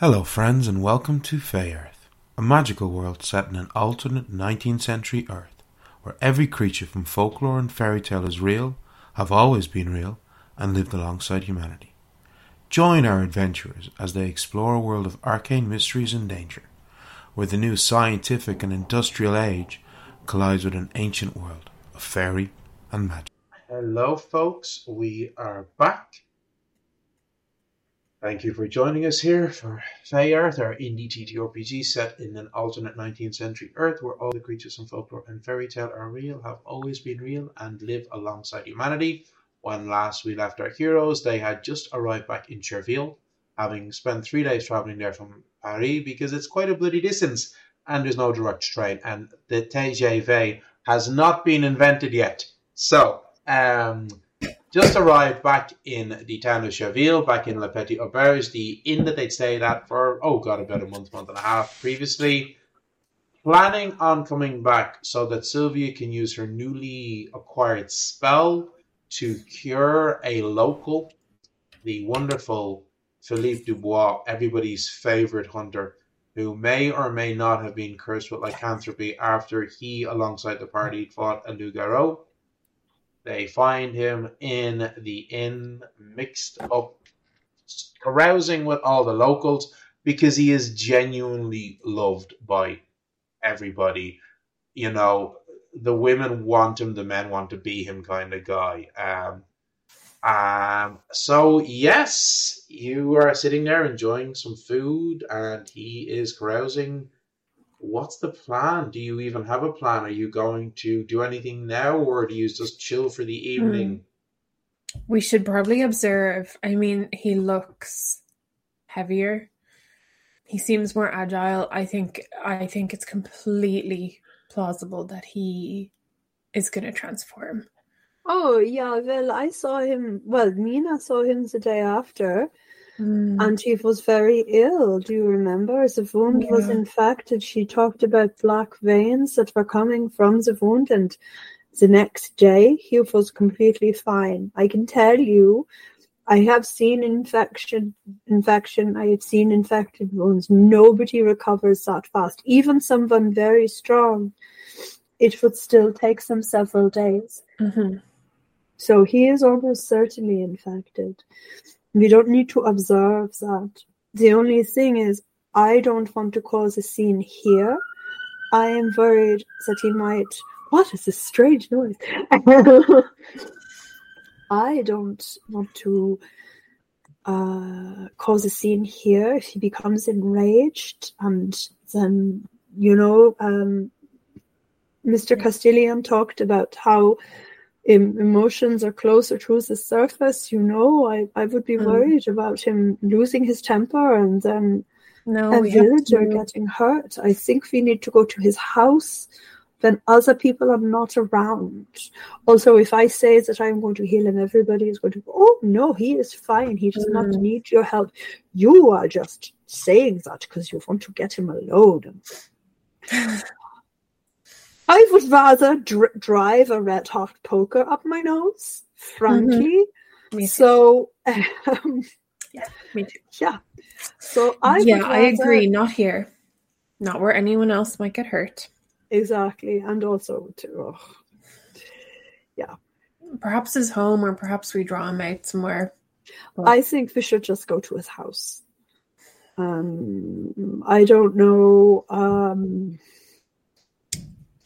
Hello, friends, and welcome to Fey Earth, a magical world set in an alternate 19th century Earth, where every creature from folklore and fairy tale is real, have always been real, and lived alongside humanity. Join our adventurers as they explore a world of arcane mysteries and danger, where the new scientific and industrial age collides with an ancient world of fairy and magic. Hello, folks. We are back. Thank you for joining us here for Fey Earth, our indie TTRPG set in an alternate 19th century Earth where all the creatures from folklore and fairy tale are real, have always been real, and live alongside humanity. When last we left our heroes, they had just arrived back in Cherville, having spent three days travelling there from Paris because it's quite a bloody distance and there's no direct train, and the TGV has not been invented yet. So, um, just arrived back in the town of Cherville, back in La Petite Auberge, the inn that they'd stayed at for, oh god, about a month, month and a half previously. Planning on coming back so that Sylvia can use her newly acquired spell to cure a local, the wonderful Philippe Dubois, everybody's favourite hunter, who may or may not have been cursed with lycanthropy after he, alongside the party, fought a loup-garou. They find him in the inn, mixed up, carousing with all the locals because he is genuinely loved by everybody. You know, the women want him, the men want to be him kind of guy. Um, um, so yes, you are sitting there enjoying some food, and he is carousing. What's the plan? Do you even have a plan? Are you going to do anything now, or do you just chill for the hmm. evening? We should probably observe. I mean, he looks heavier. He seems more agile. I think. I think it's completely plausible that he is going to transform. Oh yeah, well I saw him. Well, Mina saw him the day after, Mm. and he was very ill. Do you remember? The wound was infected. She talked about black veins that were coming from the wound, and the next day he was completely fine. I can tell you, I have seen infection. Infection. I have seen infected wounds. Nobody recovers that fast. Even someone very strong, it would still take them several days. Mhm. So he is almost certainly infected. We don't need to observe that. The only thing is, I don't want to cause a scene here. I am worried that he might. What is this strange noise? I don't want to uh, cause a scene here if he becomes enraged and then, you know, um, Mr. Castilian talked about how em- emotions are closer to the surface. You know, I, I would be Mm. worried about him losing his temper and then No, a villager getting hurt. I think we need to go to his house when other people are not around. Also, if I say that I'm going to heal him, everybody is going to go, oh, no, he is fine. He does not Mm. need your help. You are just saying that because you want to get him alone. I would rather dr- drive a red hot poker up my nose, frankly. Me too. So, um, Me too. yeah. So I yeah, I agree. Not here. Not where anyone else might get hurt. Exactly, and also to oh, Perhaps his home, or perhaps we draw him out somewhere. Well- I think we should just go to his house. Um, I don't know. Um,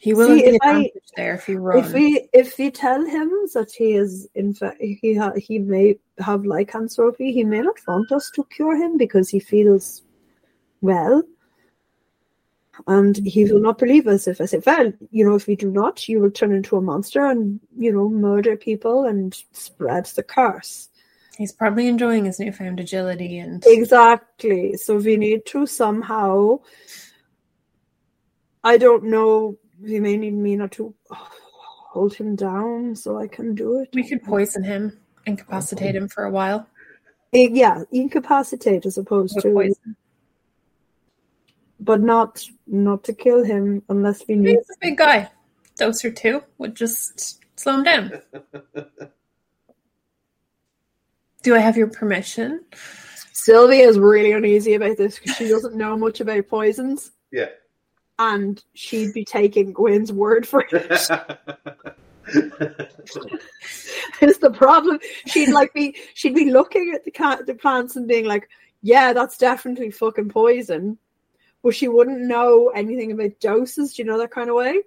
He will See, if I- there if he runs. if we if we tell him that he is in fact he ha- he may have lycanthropy, he may not want us to cure him because he feels well, and he will not believe us if I say, "Well, you know, if we do not, you will turn into a monster and you know murder people and spread the curse." He's probably enjoying his newfound agility and Exactly. So we need to somehow. I don't know. We may need Mina to hold him down so I can do it. we could poison him, incapacitate him for a while. Eh, Yeah, incapacitate as opposed With to, poison. but not not to kill him unless we need. He's a big guy. Dose or two would just slow him down. Do I have your permission? Sylvia is really uneasy about this because she doesn't know much about poisons, Yeah. And she'd be taking Gwen's word for it. is the problem. She'd like be she'd be looking at the cat the plants and being like, "Yeah, that's definitely fucking poison," but she wouldn't know anything about doses. Do you know that kind of way?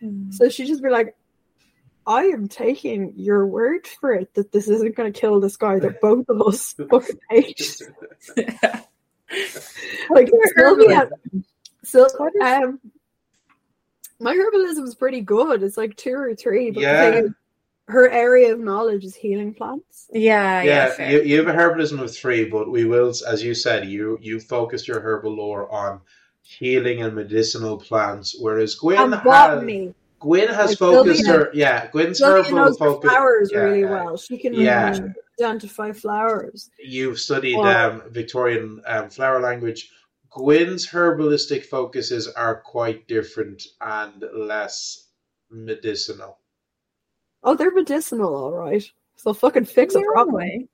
Hmm. So she'd just be like, "I am taking your word for it that this isn't going to kill this guy that both of us fucking hate." Like Your Sylvia, so What is- um, my herbalism is pretty good. It's like two or three, but Yeah. thing her area of knowledge is healing plants. yeah, yeah. yeah, you, you have a herbalism of three, but we will, as you said, you you focused your herbal lore on healing and medicinal plants, whereas Gwyn And has botany. Gwyn has Like focused Sylvia- her. Yeah, Gwyn's Sylvia herbal knows focus. flowers yeah, really yeah. well. She can Yeah. identify flowers. You've studied Well- um, Victorian um, flower language. Gwyn's herbalistic focuses are quite different and less medicinal. Oh, they're medicinal, all right. So they'll fucking fix a problem. way.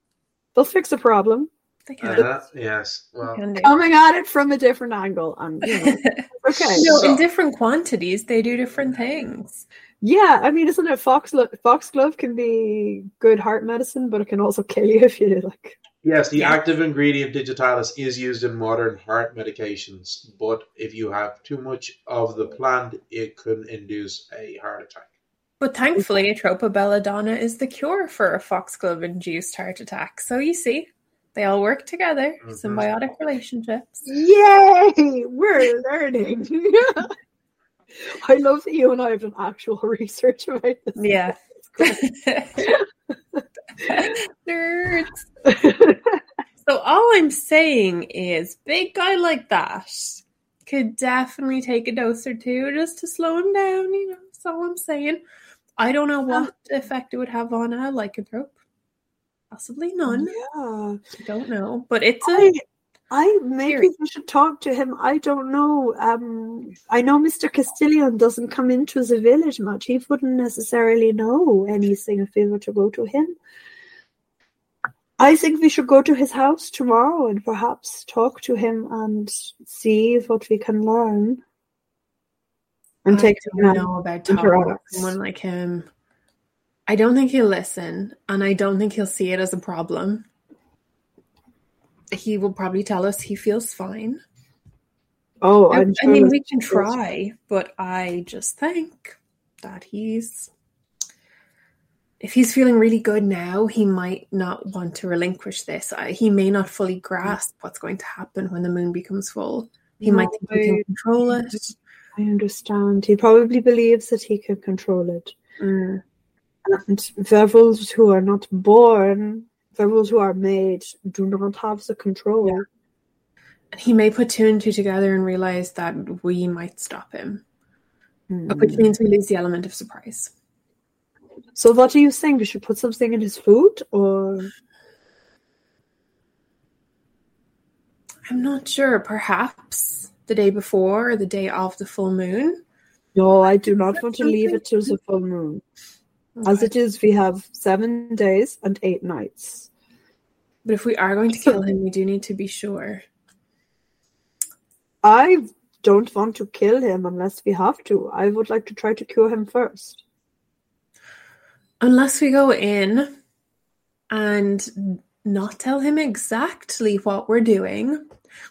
They'll fix a problem. Uh-huh, yes. Well. Coming at it from a different angle, and you know, okay. No, So- in different quantities, they do different things. Yeah, I mean, isn't it foxglove? Foxglove can be good heart medicine, but it can also kill you if you like. Yes, the Yeah. active ingredient digitalis is used in modern heart medications, but if you have too much of the plant, it can induce a heart attack. But thankfully, Atropa belladonna is the cure for a foxglove-induced heart attack. So you see, they all work together. Mhm. Symbiotic relationships. Yay! We're learning. I love that you and I have done actual research about this. Yeah. Nerds. So all I'm saying is, big guy like that could definitely take a dose or two just to slow him down. You know, that's all I'm saying. I don't know what um, effect it would have on a lycanthrope. Possibly none. Yeah. I don't know, but it's a I, I maybe Theory. we should talk to him. I don't know. Um, I know Mr. Castilian doesn't come into the village much. He wouldn't necessarily know anything if we were to go to him. I think we should go to his house tomorrow and perhaps talk to him and see what we can learn. And I take don't him know about talking to someone like him. I don't think he'll listen, and I don't think he'll see it as a problem. He will probably tell us he feels fine. Oh, I, I mean, we can try, but I just think that he's. If he's feeling really good now, he might not want to relinquish this. I, he may not fully grasp what's going to happen when the moon becomes full. He might think he No, can control it. I understand. He probably believes that he can control it. Mm. And werewolves who are not born, werewolves who are made, do not have the control. and He may put two and two together and realize that we might stop him, Hmm. which means we lose the element of surprise. So, what do you think? We should put something in his food, or I'm not sure. Perhaps the day before or the day of the full moon. no? I do not want to leave it till the full moon. As it is, we have seven days and eight nights. But if we are going to kill him, we do need to be sure. I don't want to kill him unless we have to. I would like to try to cure him first. Unless we go in and not tell him exactly what we're doing,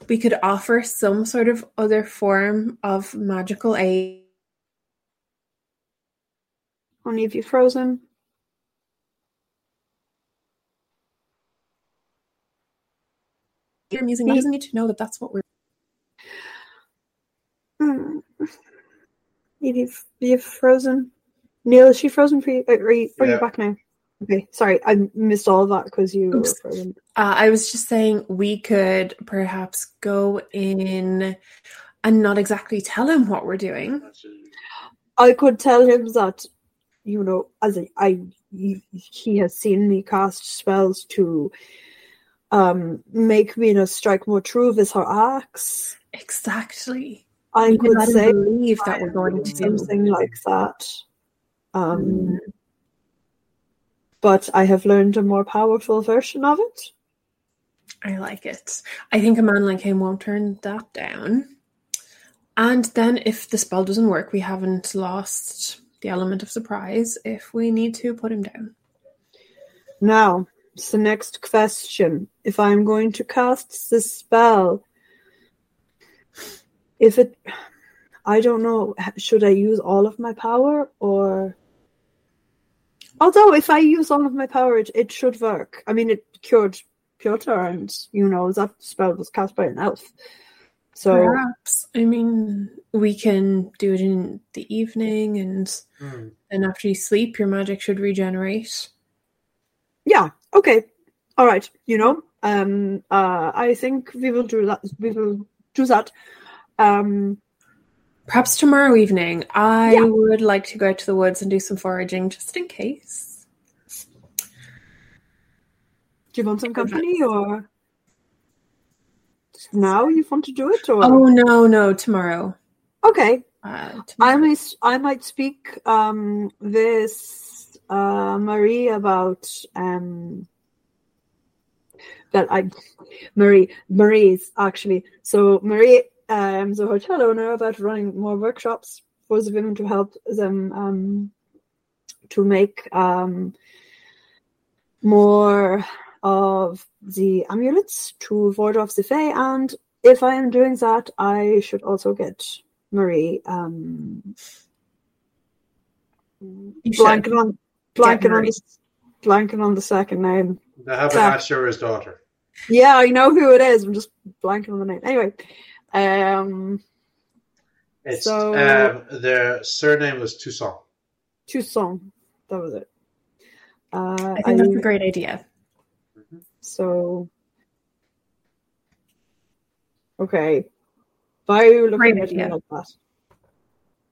we could offer some sort of other form of magical aid. Only if you frozen. You're using. He doesn't need to know that that's what we're. Hmm. Maybe you've, you've frozen. Neil, is she frozen for you? Are you, are you back now? Okay, sorry, I missed all of that because you Oops. were frozen. Uh, I was just saying we could perhaps go in and not exactly tell him what we're doing. I could tell him that, you know, as I, I he, has seen me cast spells to um make Mina strike more true with her axe. Exactly. I We could could let him say believe that we're going to do something like that. Um, Mm. but I have learned a more powerful version of it. I like it. I think a man like him won't turn that down. And then if the spell doesn't work, we haven't lost the element of surprise if we need to put him down. Now, it's the next question. If I'm going to cast this spell, if it, I don't know, should I use all of my power or? Although, if I use all of my power, it, it should work. I mean, it cured Piotr, and you know that spell was cast by an elf. So Perhaps. I mean, we can do it in the evening, and Hmm. then after you sleep, your magic should regenerate. yeah, okay, all right. You know, um, uh, I think we will do that. We will do that. Um, Perhaps tomorrow evening, I Yeah. would like to go out to the woods and do some foraging just in case. do you want some company or now you want to do it or Oh, no, no, tomorrow. okay? Uh, I tomorrow. might I might speak um with uh Marie about um that I Marie Marie's actually so Marie um the hotel owner about running more workshops for the women to help them um to make um more of the amulets to ward off the Fae and if I am doing that I should also get Marie um blanking on blanking on the, blanking on the second name. They have Yeah. an Ashura's daughter. Yeah, I know who it is. I'm just blanking on the name. Anyway, um, It's So- um, their surname was Toussaint. Toussaint. That was it. Uh, I think that's a great idea. So okay. Why are you looking Great at me like that?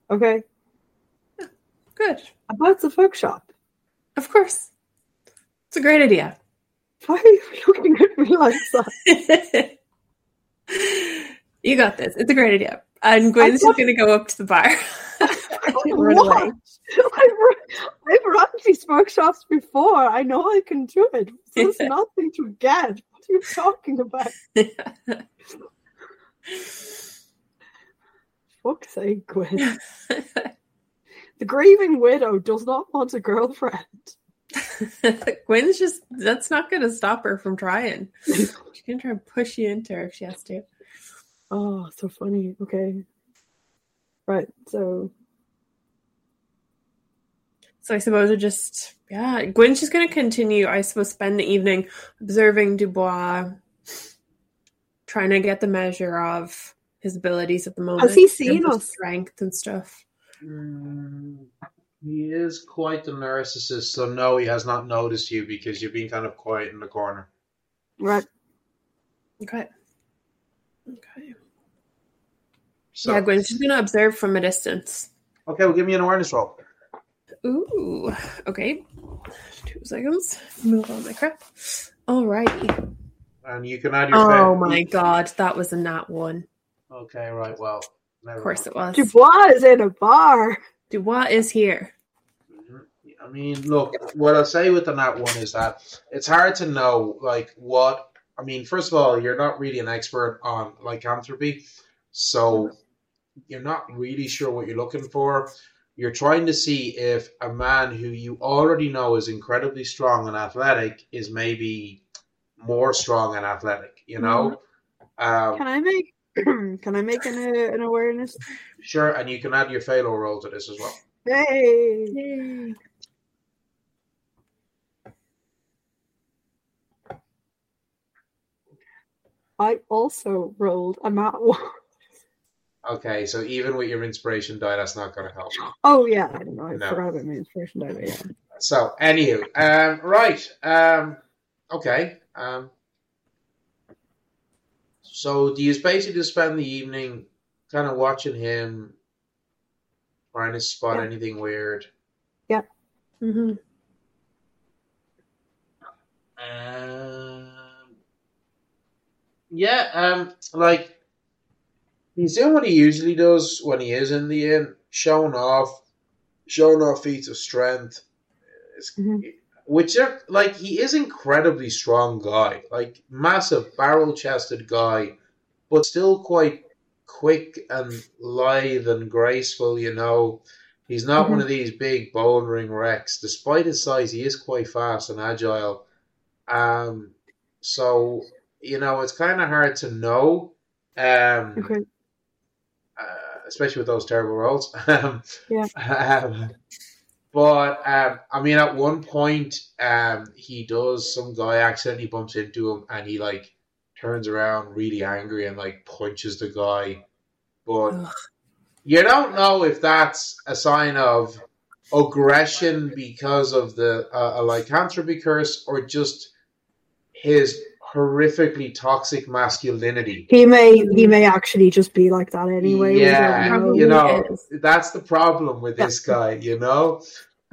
Okay, Good. about the workshop. Of course. It's a great idea. Why are you looking at me like that? you got this. It's a great idea. And Gwen's just thought- going to go up to the bar. run What? away. I've, run- I've run these workshops before. I know I can do it. There's nothing to get. What are you talking about? Fuck's sake, Gwen. The grieving widow does not want a girlfriend. Gwen's just, that's not going to stop her from trying. She's going to try and push you into her if she has to. Oh, so funny. Okay. Right, so So I suppose we're just, yeah, Gwen's just going to continue, I suppose, spend the evening observing Dubois, trying to get the measure of his abilities at the moment. Has he in seen terms us? Strength and stuff. Mm, he is quite the narcissist, so no, he has not noticed you because you've been kind of quiet in the corner. right. Okay. Okay. So, yeah, Gwen's just going to observe from a distance. okay, well, give me an awareness roll. Ooh, okay. Two seconds. Move on my crap. Alrighty. And you can add your. Oh fa- my god, that was a nat one. Okay, right. Well, never Of course mind. it was. Dubois is in a bar. Dubois is here. Mm-hmm. I mean, look, what I'll say with the nat one is that it's hard to know, like, what. I mean, first of all, you're not really an expert on lycanthropy, so mm-hmm. you're not really sure what you're looking for. You're trying to see if a man who you already know is incredibly strong and athletic is maybe more strong and athletic, you know? Um, Can I make can I make an, uh, an awareness? sure, and you can add your failure roll to this as well. Hey. Yay. I also rolled a nat one. Okay, so even with your inspiration die, that's not going to help. Oh yeah, I don't know. I No. forgot about my inspiration die, but yeah. So, anywho, um, right, um, okay, um, so do you basically just spend the evening kind of watching him, trying to spot Yeah. anything weird? Yeah. Mm-hmm. Um, yeah, um, like he's doing what he usually does when he is in the inn, showing off, showing off feats of strength. Mhm. which are like he is incredibly strong guy, like massive barrel chested guy, but still quite quick and lithe and graceful. You know, he's not one of these big bouldering wrecks. Despite his size, he is quite fast and agile. Um, so you know, it's kind of hard to know. Um, Okay. Especially with those terrible rolls. Um, Yeah. um, but um, I mean, at one point, um, he does. Some guy accidentally bumps into him, and he like turns around really angry and like punches the guy. But Ugh. you don't know if that's a sign of aggression because of the uh, a lycanthropy curse or just his horrifically toxic masculinity. He may he may actually just be like that anyway. Yeah, don't know. Probably you know, that's the problem with this guy, you know?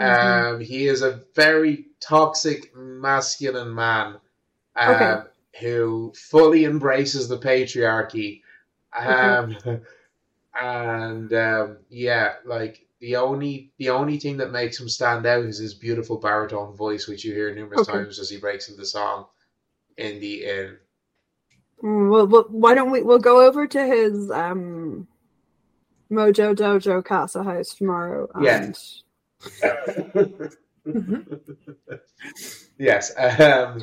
Mhm. Um, he is a very toxic, masculine man um, Okay. who fully embraces the patriarchy. Um, and um, yeah, like the only the only thing that makes him stand out is his beautiful baritone voice, which you hear numerous Okay. times as he breaks into song in the inn. Mm, well, well, why don't we? We'll go over to his um, Mojo Dojo Casa house tomorrow. And Yeah. Mhm. yes. Um,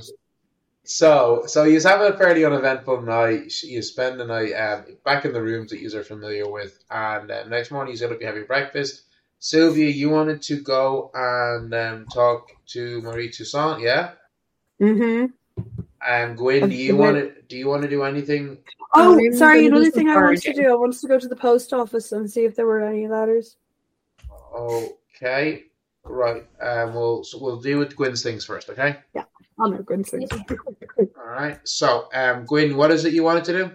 so, so you have a fairly uneventful night. You spend the night um, back in the rooms that you are familiar with, and um, next morning you're going to be having breakfast. Sylvia, you wanted to go and um, talk to Marie Toussaint, yeah? hmm And Gwen, do you want to do you want to do anything? Oh, I'm sorry. gonna do Another thing I wanted to do. I wanted to go to the post office and see if there were any letters. Okay, right. Um, we'll so we'll deal with Gwen's things first, okay? Oh no, good thing. All right. So, um, Gwen, what is it you wanted to do?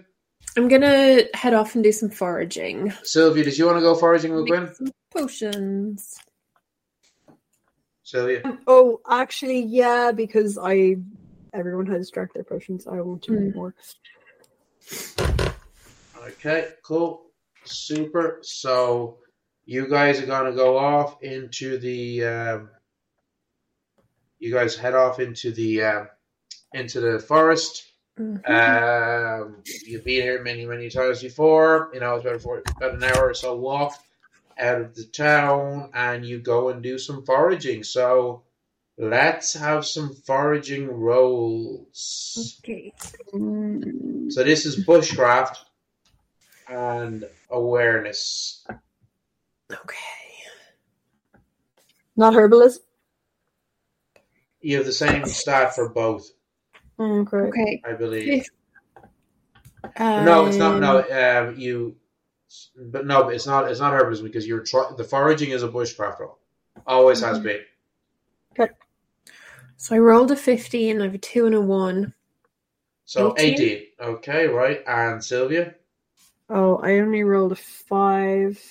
I'm gonna head off and do some foraging. Sylvia, did you want to go foraging with Make Gwen? some potions. Sylvia. Oh, actually, yeah, because I everyone has drank their potions. I won't do any more. Okay, cool. Super. So you guys are gonna go off into the um, you guys head off into the um, into the forest. Mhm. Um, you've been here many, many times before. You know, it's about, four, about an hour or so walk out of the town, and you go and do some foraging. So let's have some foraging rolls. okay. Mm, So this is bushcraft and awareness. Okay. Not herbalism. You have the same stat for both, Mm. Okay. I believe. Um, No, it's not. No, um, you. But no, it's not. It's not herbalism because you're try, the foraging is a bushcraft role. Always has been. So I rolled a 15, I have a 2 and a 1. So 18. 18. Okay, right. And Sylvia? Oh, I only rolled a five.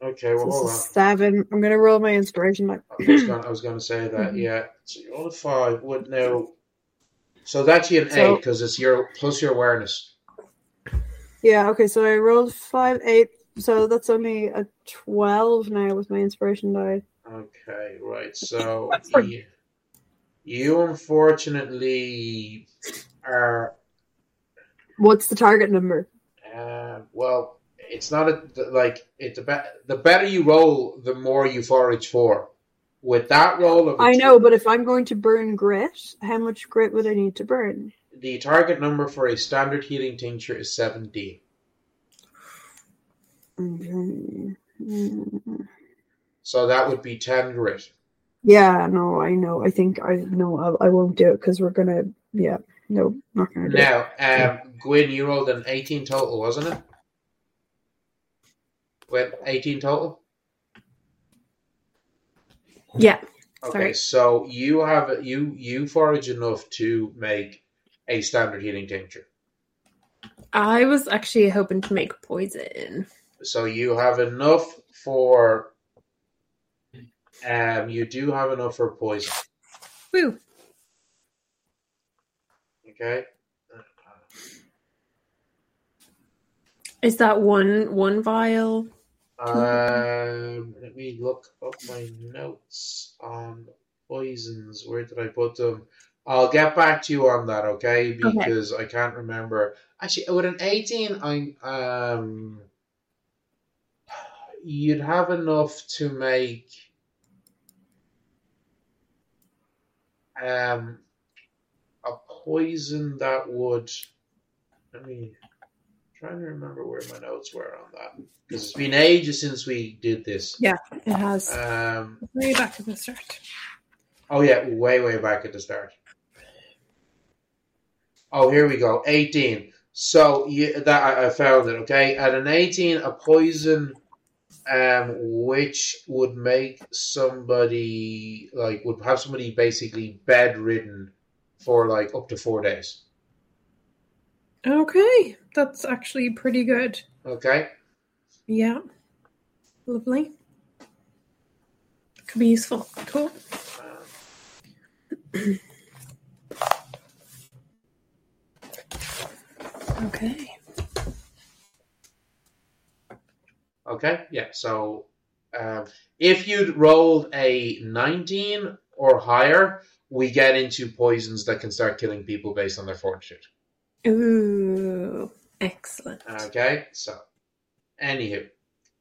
Okay, well, So hold this is on. seven. I'm gonna roll my inspiration. Like, I was gonna, I was gonna say that, Mhm. yeah. So you roll a five. Would now. So that's actually an So- eight because it's your plus your awareness. yeah, okay. So I rolled five, eight. So that's only a twelve now with my inspiration die. Okay, right. So That's fine. You, unfortunately are What's the target number? Uh, well, it's not a, like it's a be- the better you roll, the more you forage for. With that roll of I know, but if I'm going to burn grit, how much grit would I need to burn? the target number for a standard healing tincture is seven D. Mm. So that would be ten grit. Yeah, no, I know. I think I no, I, I won't do it because we're gonna. Yeah, no, not gonna do it. Now, um, Gwyn, you rolled an eighteen total, wasn't it? With eighteen total. Yeah. Okay, Sorry. so you have you you forage enough to make a standard healing tincture. I was actually hoping to make poison. So you have enough for. Um, you do have enough for poison. Woo. Okay. Is that one one vial? Um, let me look up my notes on poisons. Where did I put them? I'll get back to you on that, okay? Because I can't remember. Actually, with an eighteen, I um, you'd have enough to make um a poison that would. Let me trying to remember where my notes were on that because it's been ages since we did this. Yeah, it has. Um, Way back at the start. oh yeah, way way back at the start. Oh, here we go. Eighteen. So you, that I, I found it. Okay, at an eighteen, a poison, um, which would make somebody like would have somebody basically bedridden for like up to four days. Okay, that's actually pretty good. Okay. Yeah. Lovely. Could be useful. Cool. Okay. Okay, yeah. So um, if you'd rolled a 19 or higher, we get into poisons that can start killing people based on their fortitude. Ooh, excellent. Okay, so anywho,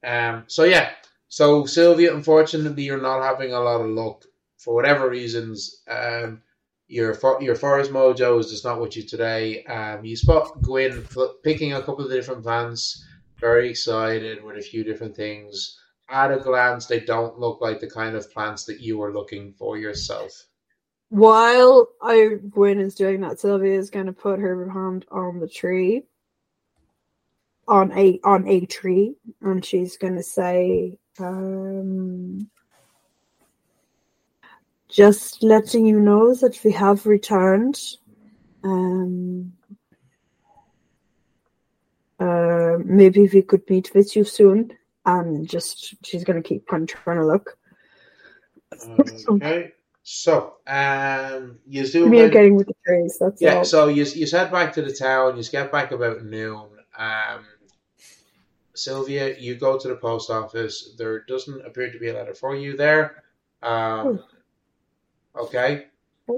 um, so yeah, so Sylvia, unfortunately, you're not having a lot of luck for whatever reasons. Um, your your forest mojo is just not with you today. Um, you spot Gwyn picking a couple of different plants, very excited with a few different things. At a glance, they don't look like the kind of plants that you were looking for yourself. While I Gwen is doing that, Sylvia is going to put her hand on the tree, on a on a tree, and she's going to say, um, "Just letting you know that we have returned. Um, uh, maybe we could meet with you soon." And just she's going to keep on trying to look. Okay, so um, you do about- Communicating with the trees. That's Yeah, all. so you you head back to the town. You get back about noon. Um, Sylvia, you go to the post office. There doesn't appear to be a letter for you there. Um, okay.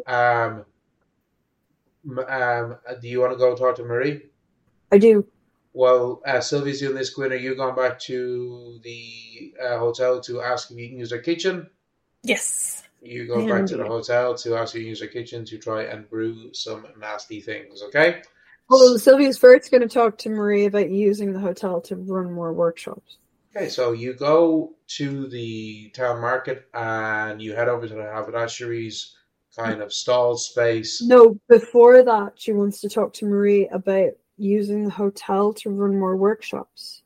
Um, um, do you want to go talk to Marie? I do. Well, uh, Sylvia's doing this. Gwen, are you going back to the uh, hotel to ask if you can use their kitchen? Yes. You go I back to the hotel to ask if you can use their kitchen to try and brew some nasty things. Okay. Well, Sylvia's first going to talk to Marie about using the hotel to run more workshops. Okay, so you go to the town market and you head over to the haberdashery's kind of stall space. No, before that, she wants to talk to Marie about using the hotel to run more workshops.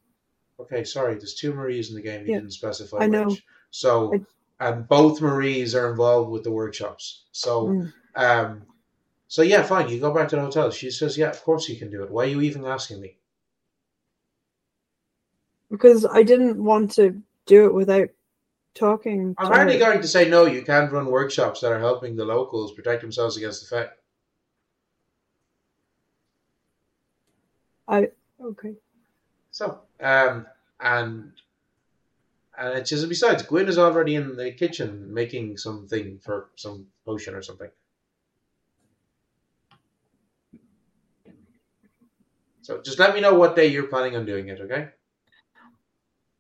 Okay, sorry, there's two Maries in the game. You Yeah, didn't specify I know. which. So, and both Maries are involved with the workshops. So, Mm. um, so yeah, fine. You go back to the hotel. She says, "Yeah, of course you can do it. Why are you even asking me?" Because I didn't want to do it without talking. I'm hardly going to say no. You can't run workshops that are helping the locals protect themselves against the Fae. I okay. So, um, and and it's just besides, Gwyn is already in the kitchen making something for some potion or something. So just let me know what day you're planning on doing it, okay?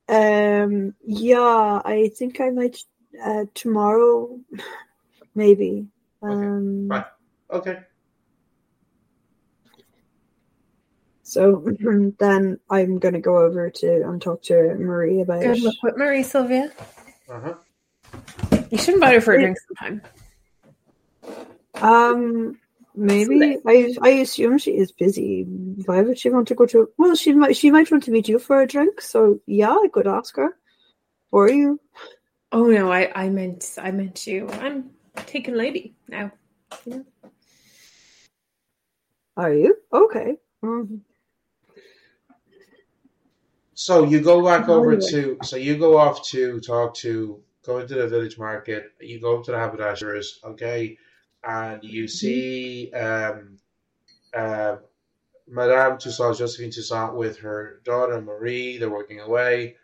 Um. Yeah, I think I might uh, tomorrow, maybe. Um. fine. Okay. So then I'm gonna go over to and talk to Marie about. Good luck with Marie, Sylvia. Uh huh. You should invite her for a drink sometime. Um, maybe I I assume she is busy. Why would she want to go to? Well, she might she might want to meet you for a drink. So yeah, I could ask her. For you? Oh no, I, I meant I meant you. I'm taking lady now. Are you okay? Mhm. So you go back over Anyway. to so you go off to talk to go into the village market. You go up to the haberdasher's, okay, and you see um, uh, Madame Toussaint, Josephine Toussaint, with her daughter Marie. They're working away,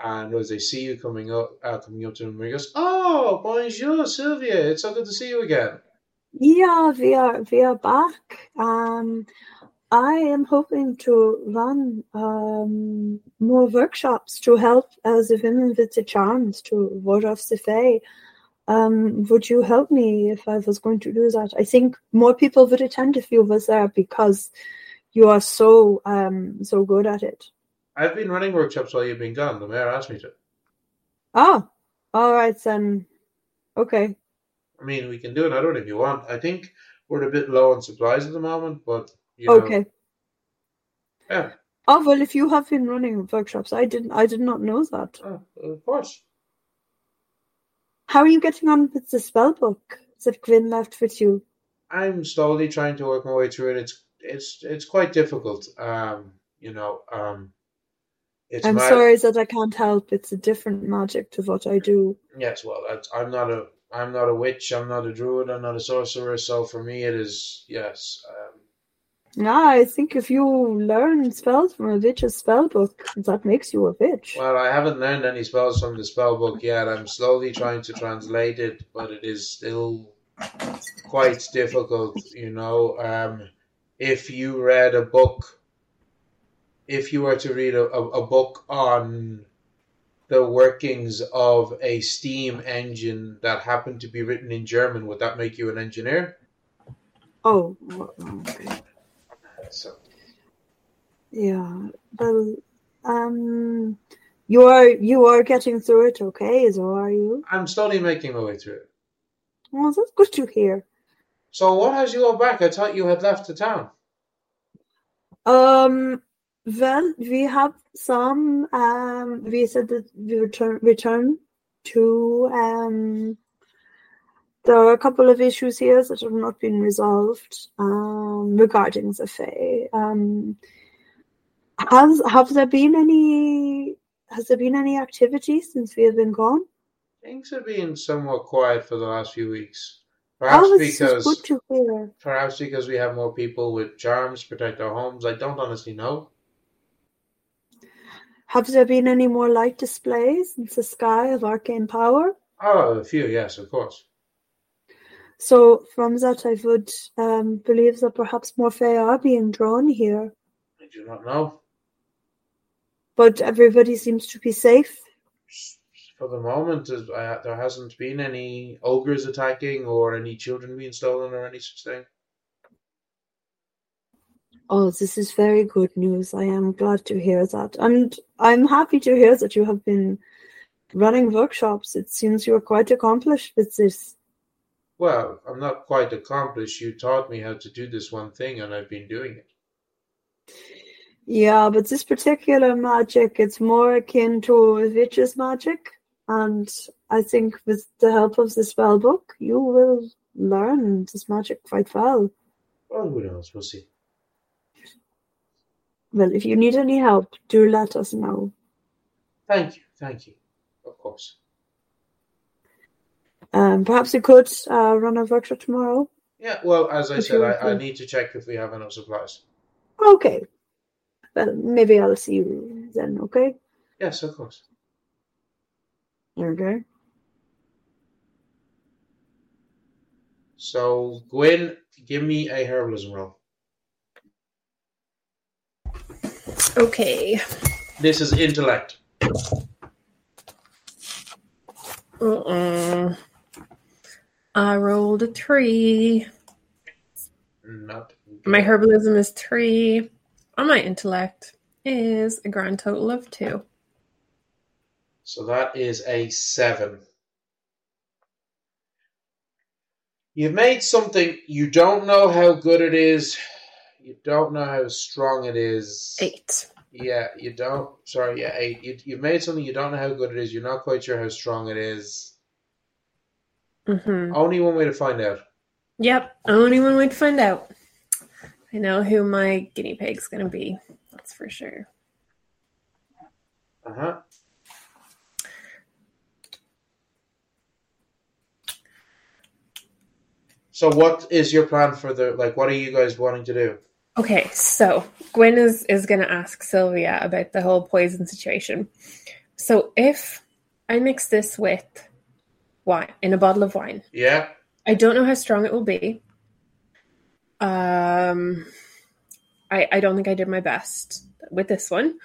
And as they see you coming up, uh, coming up to them, he goes, "Oh, bonjour, Sylvia! It's so good to see you again." Yeah, we are we are back. Um, I am hoping to run um, more workshops to help uh, the women with the charms to ward off the fae. Um, would you help me if I was going to do that? I think more people would attend if you was there because you are so um, so good at it. I've been running workshops while you've been gone. The mayor asked me to. Ah, all right then. Okay. I mean, we can do another one if you want. I think we're a bit low on supplies at the moment, but you know, Okay. yeah, Oh well, if you have been running workshops, I didn't. I did not know that. oh, of course. How are you getting on with the spell book that Gwyn left with you? I'm slowly trying to work my way through it. It's it's it's quite difficult. Um, you know, um, it's I'm ma- sorry that I can't help. It's a different magic to what I do. Yes, well, I'm not a I'm not a witch. I'm not a druid. I'm not a sorcerer. So for me, it is yes. Um, Yeah, I think if you learn spells from a witch's spell book, that makes you a witch. well, I haven't learned any spells from the spell book yet. I'm slowly trying to translate it, but it is still quite difficult. You know, um, if you read a book, if you were to read a, a, a book on the workings of a steam engine that happened to be written in German, would that make you an engineer? Oh, well, So. Yeah. Well, um, you are you are getting through it, okay? So are you? I'm slowly making my way through it. Well, that's good to hear. So what has you all back? I thought you had left the town. Um, well, we have some. Um, we said that we return return to. Um, there are a couple of issues here that have not been resolved um, regarding the Fae. Um, has have there been any? Has there been any activity since we have been gone? Things have been somewhat quiet for the last few weeks. Perhaps oh, because good to hear. perhaps because we have more people with charms to protect our homes. I don't honestly know. Have there been any more light displays in the sky of arcane power? Oh, a few, yes, of course. So from that, I would um, believe that perhaps more Fae are being drawn here, I do not know. but everybody seems to be safe. For the moment, there's- there hasn't been any ogres attacking or any children being stolen or any such thing. Oh, this is very good news. I am glad to hear that. And I'm happy to hear that you have been running workshops. It seems you're quite accomplished with this. Well, I'm not quite accomplished. You taught me how to do this one thing, and I've been doing it. Yeah, but this particular magic, it's more akin to witch's magic. And I think with the help of the spell book, you will learn this magic quite well. Well, who knows? We'll see. Well, if you need any help, do let us know. Thank you, thank you. Of course. Um, perhaps you could uh, run a workshop tomorrow. Yeah, well, as I If said, I, I need to check if we have enough supplies. Okay. Well, maybe I'll see you then, okay? Yes, of course. Okay. So, Gwyn, give me a herbalism roll. Okay. This is intellect. Uh-uh. I rolled a three. Not My herbalism is three. On my intellect is a grand total of two. So that is a seven. You've made something, you don't know how good it is, you don't know how strong it is. Eight. Yeah, you don't. Sorry, yeah, eight. You, you've made something, you don't know how good it is, you're not quite sure how strong it is. Mm-hmm. Only one way to find out. Yep. Only one way to find out. I know who my guinea pig's gonna be. That's for sure. Uh huh. So, what is your plan for the like? What are you guys wanting to do? Okay, so Gwen is is gonna ask Sylvia about the whole poison situation. So if I mix this with wine in a bottle of wine, Yeah. I don't know how strong it will be. Um, I I don't think I did my best with this one,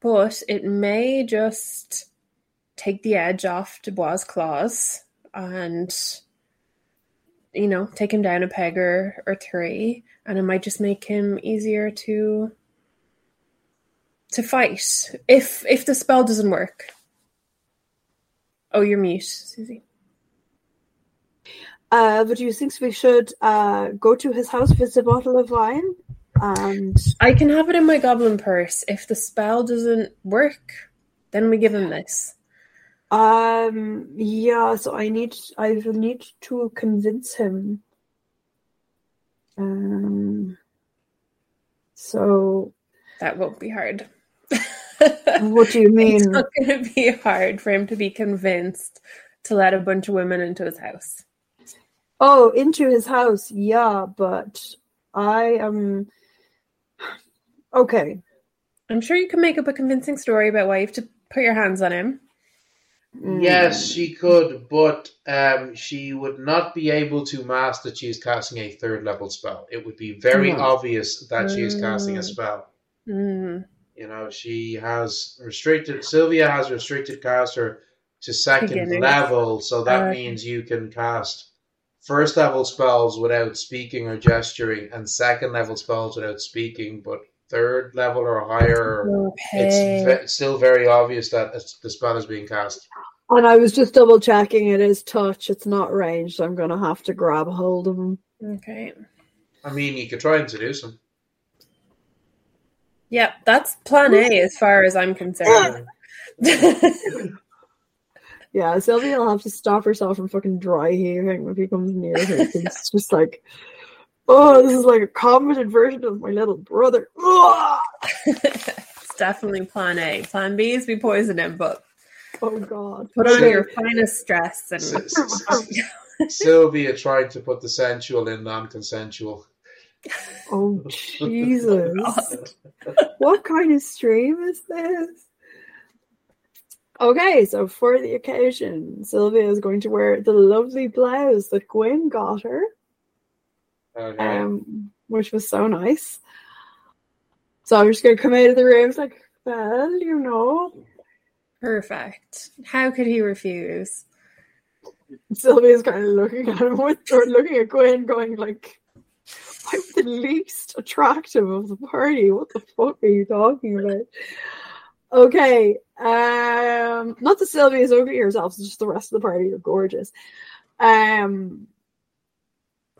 but it may just take the edge off Dubois' claws and you know take him down a peg or, or three, and it might just make him easier to to fight if if the spell doesn't work. Oh, you're mute, Susie. Uh, but do you think we should uh, go to his house with a bottle of wine? And I can have it in my goblin purse. If the spell doesn't work, then we give him this. um, yeah, so I need I will need to convince him. Um, so That won't be hard. what do you mean? It's not going to be hard for him to be convinced to let a bunch of women into his house. Oh, into his house, yeah, but I am okay. I'm sure you can make up a convincing story about why you have to put your hands on him. Mm. Yes, she could, but um, she would not be able to mask that she is casting a third level spell. It would be very No. obvious that she is casting a Mm. spell. Mm. You know, she has restricted. Sylvia has restricted caster to second Beginning. level, so that Uh, means you can cast first level spells without speaking or gesturing, and second level spells without speaking. But third level or higher, it's ve- still very obvious that the spell is being cast. And I was just double checking it is touch, it's not ranged. I'm gonna have to grab hold of him. Okay. I mean, you could try and seduce him. Yeah, that's plan A as far as I'm concerned. Yeah, Sylvia will have to stop herself from fucking dry heaving if he comes near her. It's just like, oh, this is like a competent version of my little brother. It's definitely plan A. Plan B is we poison him, but Oh god. put on your finest dress and Sylvia trying to put the sensual in non-consensual. Oh Jesus. what kind of stream is this? Okay, so for the occasion, Sylvia is going to wear the lovely blouse that Gwen got her, Okay. um, which was so nice. So I'm just going to come out of the room, it's like, well, you know, perfect. How could he refuse? Sylvia's kind of looking at him with, or looking at Gwen, going like, "I'm the least attractive of the party. What the fuck are you talking about?" Okay, um, not the Sylvia's herself, it's just the rest of the party are gorgeous. Um,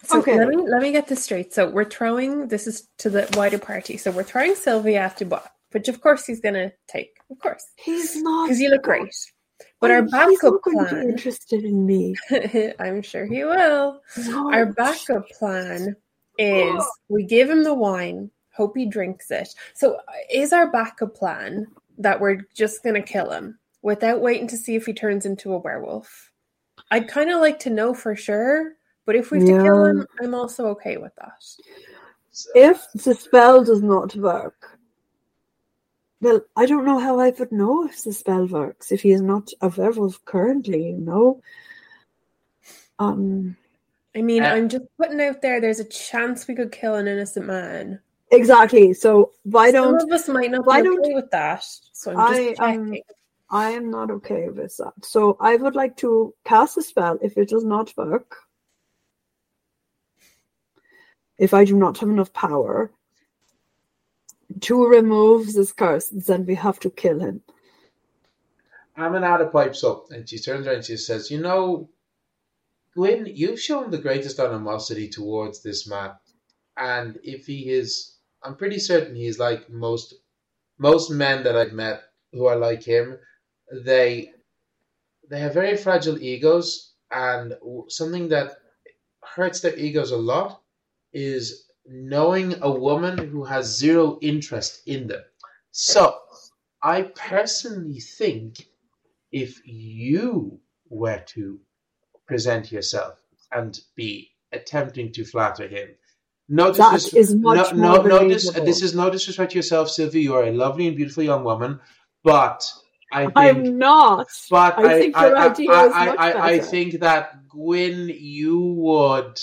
So Okay. let me let me get this straight. So we're throwing this is to the wider party. So we're throwing Sylvia at Dubois, which of course he's gonna take, of course, he's not because you look great. But our Oh, he's backup not going be plan, interested in me. I'm sure he will. No. Our backup plan is we give him the wine, hope he drinks it. So is our backup plan that we're just going to kill him without waiting to see if he turns into a werewolf? I'd kind of like to know for sure, but if we have to kill him, I'm also okay with that. If the spell does not work, well, I don't know how I would know if the spell works if he is not a werewolf currently. You know. Um. I mean, Uh, I'm just putting out there there's a chance we could kill an innocent man. Exactly. So why Some don't Some of us might not why be don't okay with that. So I'm just I, um. I am not okay with that? So I would like to cast a spell if it does not work. If I do not have enough power to remove this curse, then we have to kill him. Aminata pipes up and she turns around and she says, You know, Gwyn, you've shown the greatest animosity towards this man. And if he is, I'm pretty certain he's like most most men that I've met who are like him. They they have very fragile egos, and something that hurts their egos a lot is knowing a woman who has zero interest in them. So, I personally think if you were to present yourself and be attempting to flatter him, no, That disres- is much no, no, more no dis- believable. this is no disrespect to yourself, Sylvia. You are a lovely and beautiful young woman, but I think, I'm not. but I I, think I, your I, idea I, is much I, I better. think that Gwyn, you would,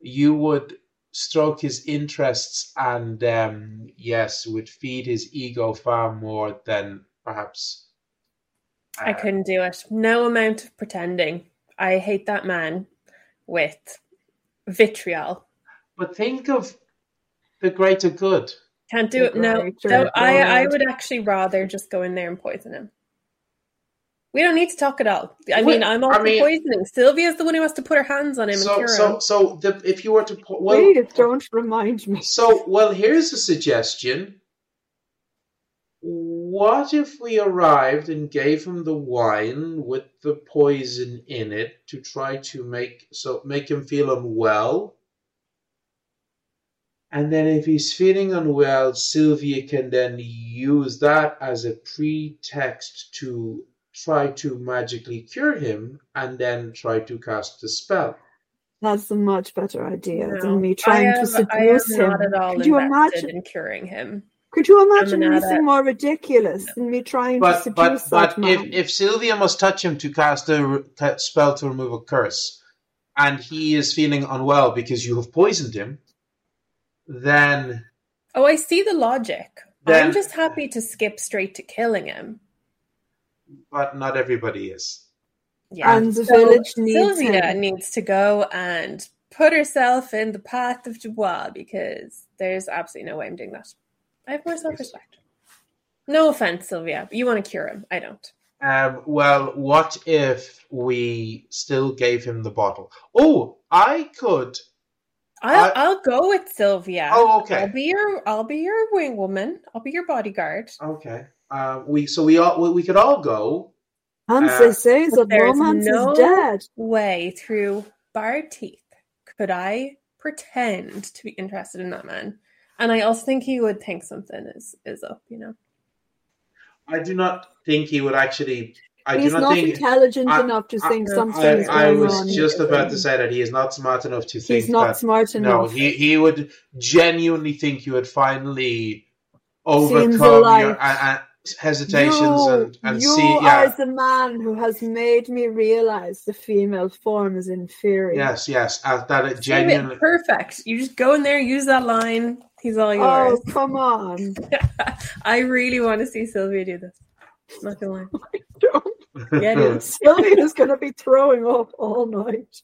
you would stroke his interests and um, yes, would feed his ego far more than perhaps. I uh, couldn't do it. No amount of pretending. I hate that man with vitriol. But think of the greater good. Can't do it. No, no. I, I would actually rather just go in there and poison him. We don't need to talk at all. I Well, mean, I'm all I for mean- poisoning. Sylvia's the one who has to put her hands on him and So, cure so, him. so the, if you were to po- well, Please don't remind me. So, well, here's a suggestion. What if we arrived and gave him the wine with the poison in it to try to make so make him feel unwell? And then if he's feeling unwell, Sylvia can then use that as a pretext to try to magically cure him and then try to cast the spell. That's a much better idea No. than me trying I to am, I am seduce him. not at all Could you imagine? in curing him. Could you imagine anything addict. more ridiculous than me trying to seduce but that but if, man? if Sylvia must touch him to cast a re- spell to remove a curse, and he is feeling unwell because you have poisoned him, then Oh, I see the logic. Then- I'm just happy to skip straight to killing him. but not everybody is. Yeah. and the So village needs Sylvia him. needs to go and put herself in the path of Dubois because there's absolutely no way I'm doing that. I have more self respect. No offense, Sylvia. You want to cure him. I don't. Um, well, what if we still gave him the bottle? Oh, I could. I'll, I- I'll go with Sylvia. Oh, okay. I'll be your I'll be your wing woman. I'll be your bodyguard. Okay. Um, we so we all we, we could all go. And Uh, they say that there's romance no- is dead. Way through barred teeth could I pretend to be interested in that man? And I also think he would think something is is up, you know. I do not think he would actually. I He's do not not think. intelligent I- enough to I- think I- something I, is I going was on. just about to say that he is not smart enough to think He's not that smart No, enough. he, he would genuinely think you had finally overcome alike. your uh, uh, hesitations you and, and you see. are Yeah, the man who has made me realize the female form is inferior. yes, yes. Uh, that it Save it. genuinely. Perfect. You just go in there, use that line. He's all yours. Oh, come on. I really want to see Sylvia do this. Not gonna lie. Yeah, it is. Sylvia's going to be throwing up all night.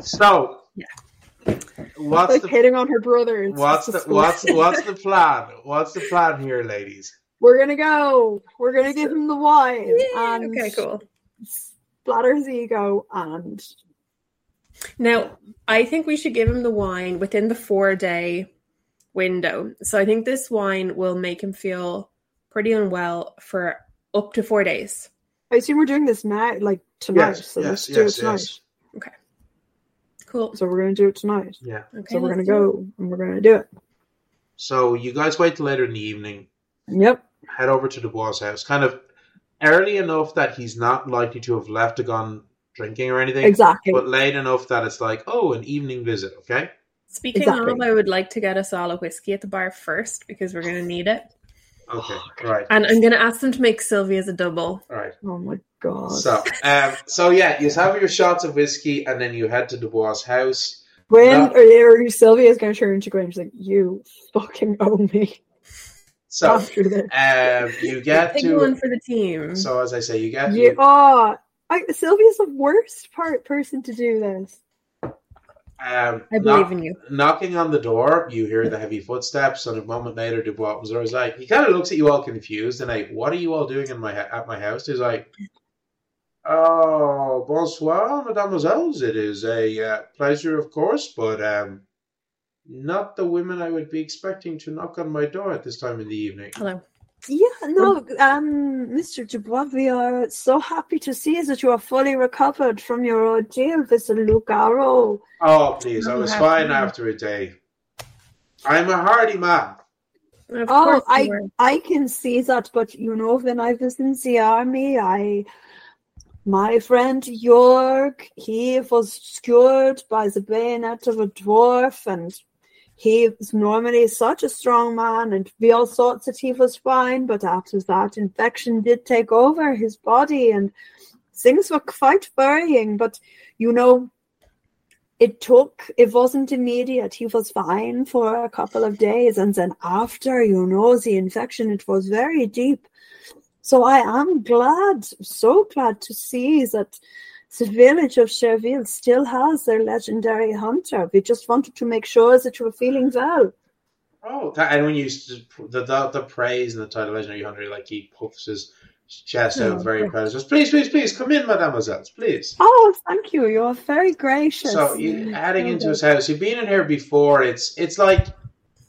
so, Yeah. what's like the hitting on her brother. It's what's the what's disgusting. what's the plan? What's the plan here, ladies? We're going to go. We're going to give him the wine. Yay, and okay, cool. Splatter his ego and Now, I think we should give him the wine within the four day window. So I think this wine will make him feel pretty unwell for up to four days. I assume we're doing this now, like tonight. Yes, so yes, let's do yes, it tonight. yes. Cool. So we're going to do it tonight. Yeah. Okay, so we're gonna do it. go and we're going to do it. So you guys wait till later in the evening. Yep. Head over to Dubois' house, kind of early enough that he's not likely to have left to gone drinking or anything. Exactly. but late enough that it's like, oh, an evening visit, okay? Speaking Exactly. of, I would like to get us all a whiskey at the bar first because we're going to need it. Okay, right. And I'm going to ask them to make Sylvia's a double. all right. oh my god. So, um, so yeah, you have your shots of whiskey, and then you head to Dubois' house. Gwen No. or, or Sylvia's going to turn to Gwen. She's like, "You fucking owe me So, after this." um, you get Take one for the team. So, as I say, you get. You, You, oh, I, Sylvia's the worst part person to do this. Um, I believe knock- in you. Knocking on the door, you hear the heavy footsteps, and a moment later, Dubois was like, he kind of looks at you all confused, and like, what are you all doing in my at my house? He's like, oh, bonsoir, mademoiselles. It is a uh, pleasure, of course, but um, not the women I would be expecting to knock on my door at this time in the evening. Hello. Yeah, no, um, Mr. Dubois, we are so happy to see that you are fully recovered from your ordeal, Mr. Lugaro. Oh, please, I was happy. fine after a day. I'm a hardy man. Of Oh, I were. I can see that, but you know, when I was in the army, I my friend York, he was skewered by the bayonet of a dwarf, and He was normally such a strong man, and we all thought that he was fine. But after that, infection did take over his body, and things were quite worrying. But you know, it took it wasn't immediate he was fine for a couple of days and then after you know the infection it was very deep so i am glad so glad to see that the village of Cherville still has their legendary hunter we just wanted to make sure that you were feeling well Oh, that, and when you the, the the praise and the title legendary hunter, like he puffs his chest out, Oh, very proud. Says, "Please, please, please, come in, mademoiselles, please." oh thank you you're very gracious So you adding Okay. into his house. You've been in here before. It's it's like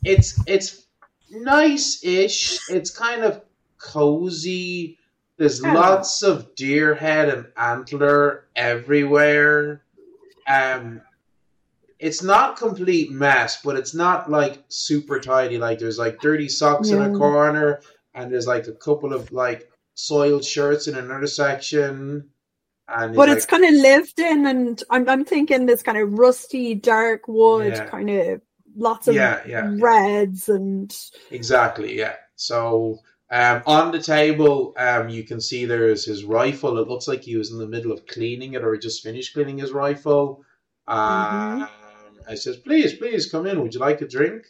it's it's nice-ish. It's kind of cozy. There's Yeah. lots of deer head and antler everywhere. Um, it's not complete mess, but it's not like super tidy. Like there's like dirty socks in a corner, and there's like a couple of like soiled shirts in another section. And but like, it's kind of lived in and I'm, I'm thinking this kind of rusty dark wood Yeah. kind of lots of Yeah, yeah, yeah. reds and Exactly, yeah. So um, on the table, um, you can see there's his rifle. It looks like he was in the middle of cleaning it or he just finished cleaning his rifle. Um, I says, please, please come in. Would you like a drink?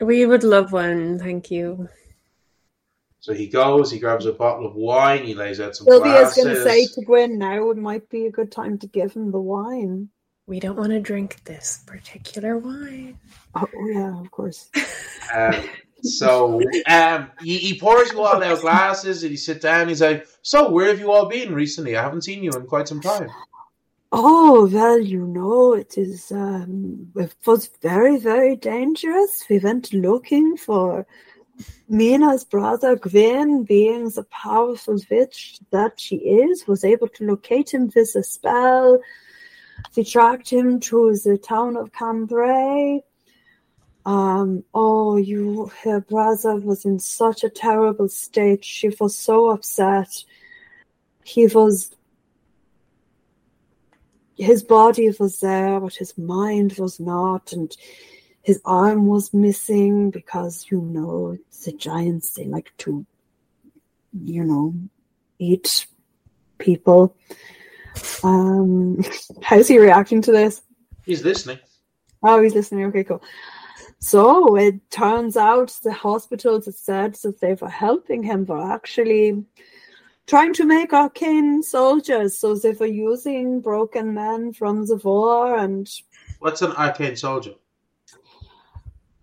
We would love one, thank you. So he goes, he grabs a bottle of wine, he lays out some glasses. Sylvia's glasses. going to say to Gwen now it might be a good time to give him the wine. We don't want to drink this particular wine. Oh, yeah, of course. Um, so um, he, he pours you all out glasses and he sits down. and He's like, so where have you all been recently? I haven't seen you in quite some time. Oh, well, you know, it is, um, it was very, very dangerous. We went looking for Mina's brother, Gwen, being the powerful witch that she is, was able to locate him with a spell. We tracked him to the town of Cambrai. Um, oh, you, her brother was in such a terrible state. She was so upset. He was his body was there, but his mind was not, and his arm was missing because you know the giants they like to, you know, eat people. Um, how's he reacting to this? He's listening. Oh, he's listening. Okay, cool. So it turns out the hospitals that said that they were helping him were actually trying to make arcane soldiers. So they were using broken men from the war and What's an arcane soldier?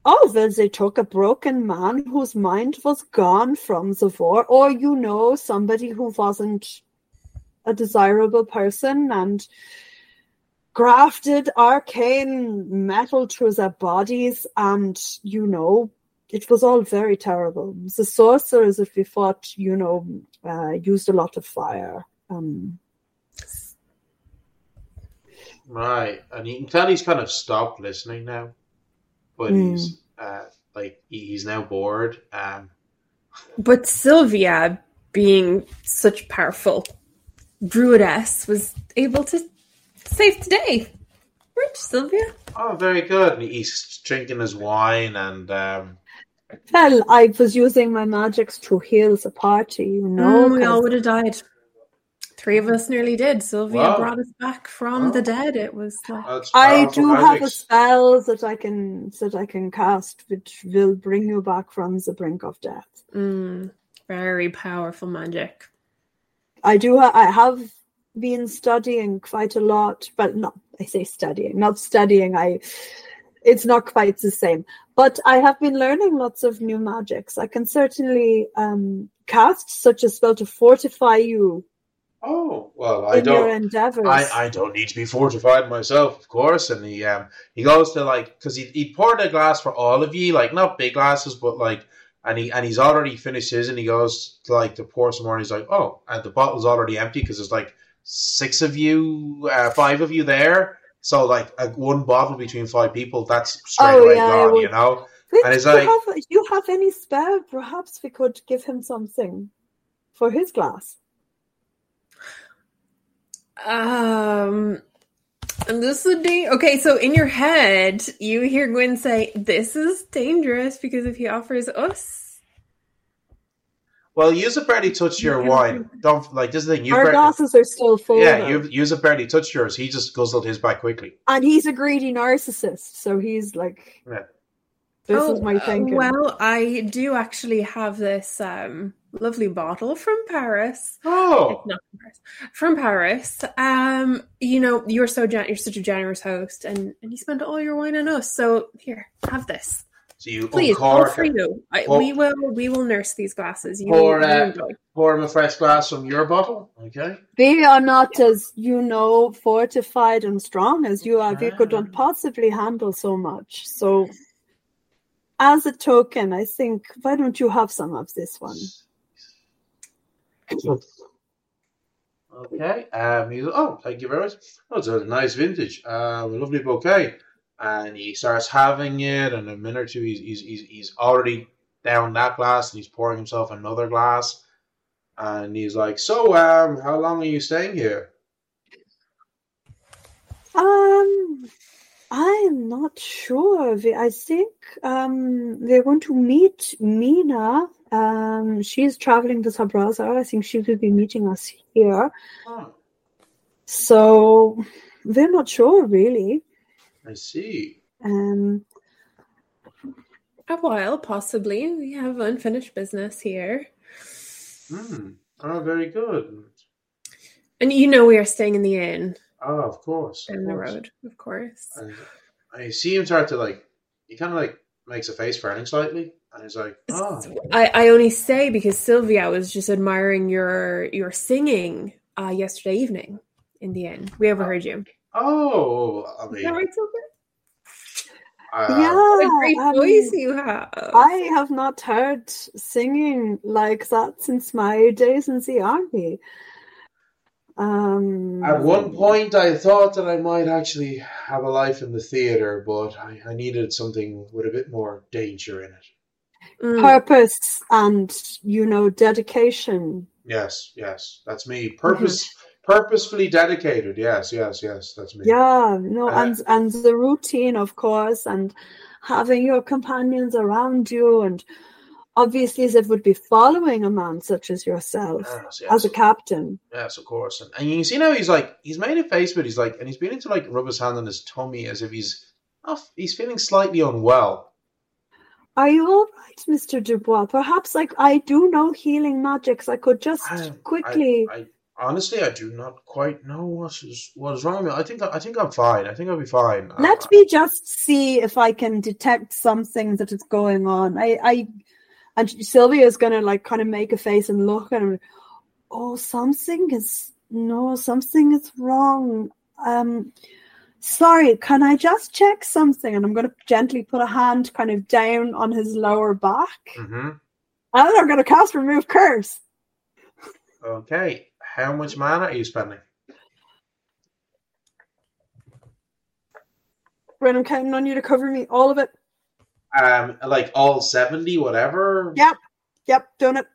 oh, well, they took a broken man whose mind was gone from the war, or you know, somebody who wasn't a desirable person and grafted arcane metal to their bodies and you know it was all very terrible the sorcerers that we fought you know uh, used a lot of fire um Right, and you can tell he's kind of stopped listening now, but Hmm. he's uh, like he's now bored. Um, But Sylvia, being such powerful druidess, was able to save today. Rich, Sylvia? oh, very good. And he's drinking his wine, and um, well i was using my magics to heal the party you know Mm, we 'cause- all would have died. Three of us nearly did. Sylvia Wow. brought us back from Wow. the dead. It was like I powerful do have a spell that I can that I can cast, which will bring you back from the brink of death. mm, very powerful magic. I do. Ha- I have been studying quite a lot, but not. I say studying, not studying. I. It's not quite the same, but I have been learning lots of new magics. I can certainly um, cast such a spell to fortify you Oh well, I in don't. I, I don't need to be fortified myself, of course. And he um he goes to like because he he poured a glass for all of you, like not big glasses, but like and he and he's already finished his, and he goes to like to pour some more, and he's like, oh, and the bottle's already empty because there's like six of you, uh, five of you there. So like a, one bottle between five people, that's straight Oh, away yeah, gone, it you know. Wait, and it's do you like- have, do you have any spare? Perhaps we could give him something for his glass. Um, And this is da- okay. So in your head, you hear Gwen say, "This is dangerous because if he offers us, Well, use have barely touched your wine. Don't like this is the thing. You Our barely, glasses are still full. yeah, though. you use have barely touched yours. He just guzzled his back quickly. and he's a greedy narcissist, so he's like, Yeah. "This Oh, is my thinking." well, I do actually have this um, lovely bottle from Paris. Oh, not from Paris. From Paris. Um, you know, you're so gen- you're such a generous host, and and you spent all your wine on us. So here, have this, so you please, all uncork for you. I, Pour- we will we will nurse these glasses. You, Pour, you uh. Pour him a fresh glass from your bottle. Okay. They are not as you know fortified and strong as you are. They could not possibly handle so much. So, as a token, I think why don't you have some of this one? Okay. Um. He's, oh, thank you very much. Oh, it's a nice vintage. Um, a lovely bouquet. And he starts having it, and a minute or two, he's he's he's, he's already down that glass, and he's pouring himself another glass. And he's like, "So, um, how long are you staying here?" Um, I'm not sure. I think um they're going to meet Mina. Um, she's traveling to Sabraza. I think she will be meeting us here. Oh, So we're not sure really. I see. Um, A while, possibly. We have unfinished business here, Hmm. Oh, very good. and you know we are staying in the inn Oh, of course. In the road, of course. And I see him start to like. He kind of like makes a face frowning slightly, and he's like, "Oh, I, I only say because Sylvia was just admiring your your singing uh, yesterday evening in the inn. We overheard you. Oh." I Is mean, that right, Sylvia? uh, yeah, What a great um, voice you have. I have not heard singing like that since my days in the army. Um, At one point, I thought that I might actually have a life in the theater, but I, I needed something with a bit more danger in it. Mm. purpose and you know dedication. Yes, yes, that's me. Purpose, purposefully dedicated. Yes, yes, yes, that's me. Yeah, no, Uh, and and the routine, of course, and having your companions around you, and obviously that would be following a man such as yourself Yes, yes, as a captain. yes, of course. And, and you see now he's like he's made a face, but he's like, and he's beginning to like rub his hand on his tummy as if he's off. He's feeling slightly unwell. Are you all right, Mister Dubois? Perhaps, like I do know healing magics. I could just I- quickly. I, I honestly, I do not quite know what is what is wrong with me. I think I think I'm fine. I think I'll be fine. Let I- me just see if I can detect something that is going on. I, I, and Sylvia is gonna like kind of make a face and look at him. Oh, something is no, something is wrong. Um, sorry, can I just check something? And I'm gonna gently put a hand kind of down on his lower back, Mhm. and then I'm gonna cast remove curse. Okay. How much mana are you spending? Ren, I'm counting on you to cover me, all of it. Um, like all seventy, whatever. Yep, yep, done it.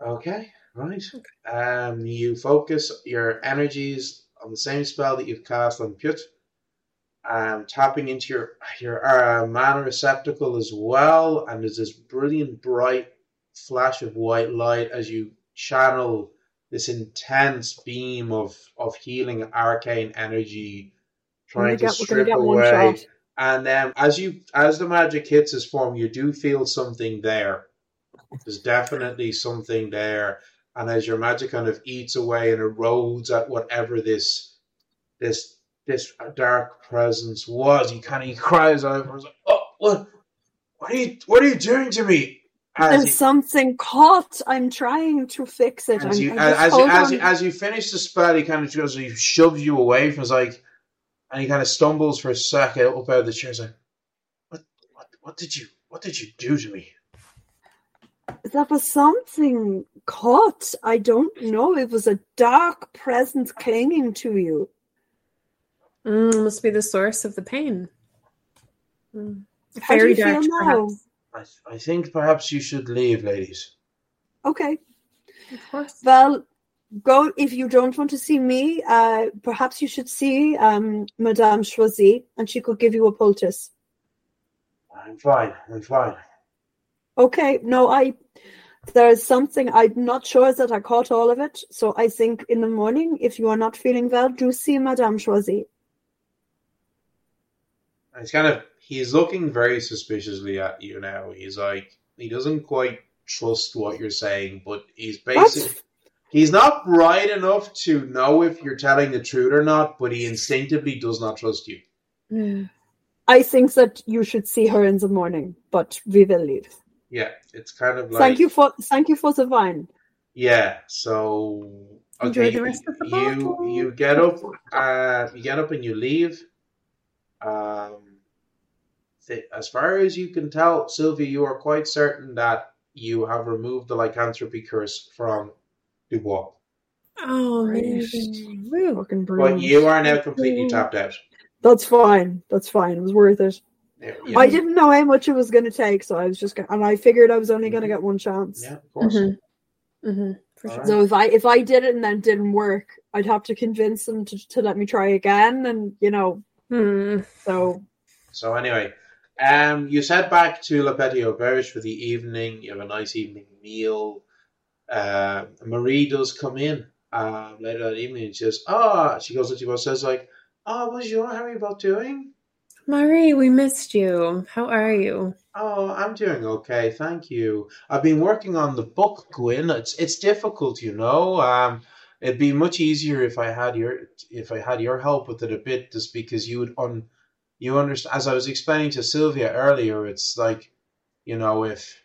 Okay, right. Um, you focus your energies on the same spell that you've cast on Pyut. Um, tapping into your your uh, mana receptacle as well, and there's this brilliant bright flash of white light as you channel this intense beam of of healing arcane energy, trying to get- gonna strip away. And then as you as the magic hits his form, you do feel something there. There's definitely something there. And as your magic kind of eats away and erodes at whatever this this this dark presence was, he kind of he cries out and like, "Oh, what? What are you? What are you doing to me?" As There's he, something caught. I'm trying to fix it. as I'm- you I'm as, as you as you as you finish the spell, he kind of goes, he shoves you away from. It's like, and he kind of stumbles for a second up out of the chair. He's like, "What? What? What did you? What did you do to me?" There was something caught. I don't know. It was a dark presence clinging to you. Mm, must be the source of the pain. Mm. A How do fairy you feel now? perhaps. I, I think perhaps you should leave, ladies. Okay. Of course. Well, go if you don't want to see me. Uh, perhaps you should see um, Madame Choisy, and she could give you a poultice. I'm fine. I'm fine. Okay, no, I there's something I'm not sure that I caught all of it. So I think in the morning, if you are not feeling well, do see Madame Choisy. It's kind of he's looking very suspiciously at you now. He's like he doesn't quite trust what you're saying, but he's basically What? he's not bright enough to know if you're telling the truth or not, but he instinctively does not trust you. I think that you should see her in the morning, but we will leave. Yeah, it's kind of like thank you for thank you for the wine. Yeah, so Enjoy okay, the rest of the you you get up, uh, you get up and you leave. Um, th- as far as you can tell, Sylvia, you are quite certain that you have removed the lycanthropy curse from Dubois, Oh, Right. amazing. Woo. Fucking brilliant. but you are now completely tapped out. That's fine. That's fine. It was worth it. Yeah, yeah, I didn't know how much it was going to take, so I was just, gonna, and I figured I was only going to get one chance. yeah, of course. Mhm. Mhm, For All sure. right. So if I if I did it and then didn't work, I'd have to convince them to, to let me try again, and you know, Hmm. so So anyway, um, you head back to Le Petit Auberge for the evening. You have a nice evening meal. Uh, Marie does come in um, later that evening and she says, "Ah," she goes to you and says like, "Oh, bonjour, how are you both doing?" Marie, we missed you. How are you? Oh, I'm doing okay, thank you. I've been working on the book, Gwyn. It's it's difficult, you know. Um, it'd be much easier if I had your if I had your help with it a bit, just because you would un you understand. As I was explaining to Sylvia earlier, it's like, you know, if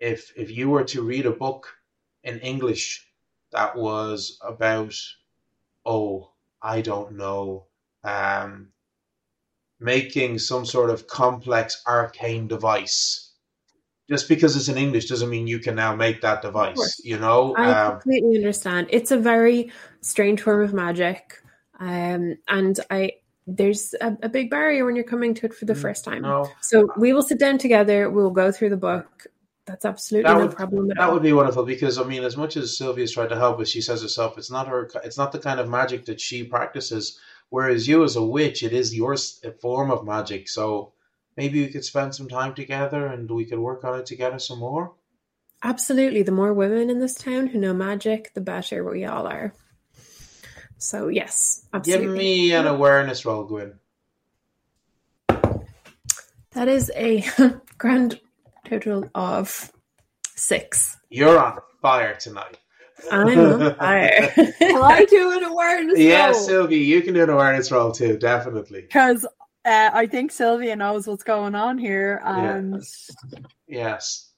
if if you were to read a book in English that was about, oh, I don't know, um, making some sort of complex arcane device. Just because it's in English doesn't mean you can now make that device. You know, I um, completely understand. It's a very strange form of magic, um, and I there's a, a big barrier when you're coming to it for the Mm, first time. no, So we will sit down together. We'll go through the book. That's absolutely That no would- problem at That all. would be wonderful because I mean, as much as Sylvia's tried to help us, she says herself, it's not her. It's not the kind of magic that she practices. Whereas you, as a witch, it is your form of magic. So maybe we could spend some time together and we could work on it together some more. Absolutely. The more women in this town who know magic, the better we all are. So yes, absolutely. Give me an awareness roll, Gwyn. That is a grand total of six. You're on fire tonight. I'm on fire. can I do an awareness? Yes, roll? Sylvia, you can do an awareness roll too, definitely. because uh, I think Sylvia knows what's going on here, Yeah. and Yes.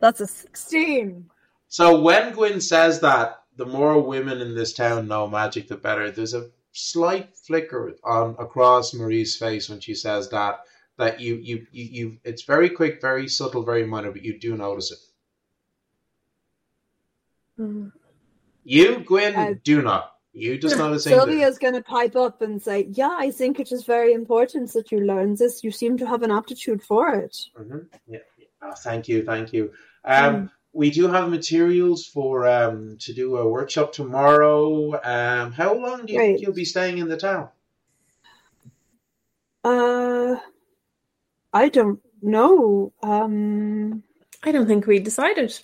that's a sixteen. So when Gwyn says that, the more women in this town know magic, the better. There's a slight flicker on across Marie's face when she says that. That you you you, you it's very quick, very subtle, very minor, but you do notice it. Mm. You, Gwyn, Uh, do not. You just noticing. Sylvia's going to pipe up and say, "Yeah, I think it is very important that you learn this. You seem to have an aptitude for it." Mhm. Yeah. yeah. Oh, thank you, thank you. Um, We do have materials for um, to do a workshop tomorrow. Um, how long do you think you'll be staying in the town? Uh, I don't know. Um, I don't think we decided.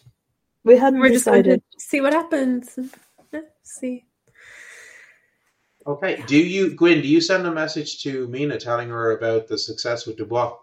we hadn't We're just going decided. to see what happens. Yeah, see. Okay. Do you, Gwyn? Do you send a message to Mina telling her about the success with Dubois?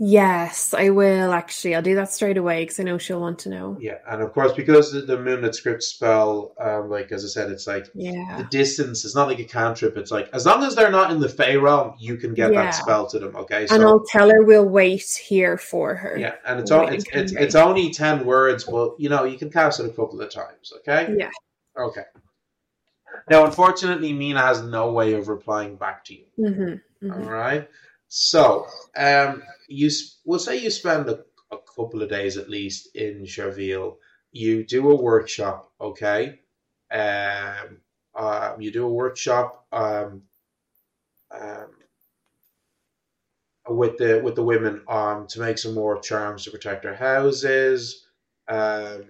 Yes, I will actually. I'll do that straight away because I know she'll want to know. Yeah, and of course because the, the Moonlit script spell, um, like as I said, it's like the distance. It's not like a cantrip. It's like as long as they're not in the Fey realm, you can get Yeah. that spell to them. Okay, And I'll tell her we'll wait here for her. yeah, and it's it's, it's it's only ten words, but you know you can cast it a couple of times. Okay. Yeah. Okay. Now, unfortunately, Mina has no way of replying back to you. Mm-hmm. All right. So, um, you we'll say you spend a, a couple of days at least in Cherville. You do a workshop, okay? Um, um, you do a workshop. Um, um, with the with the women um to make some more charms to protect their houses. Um,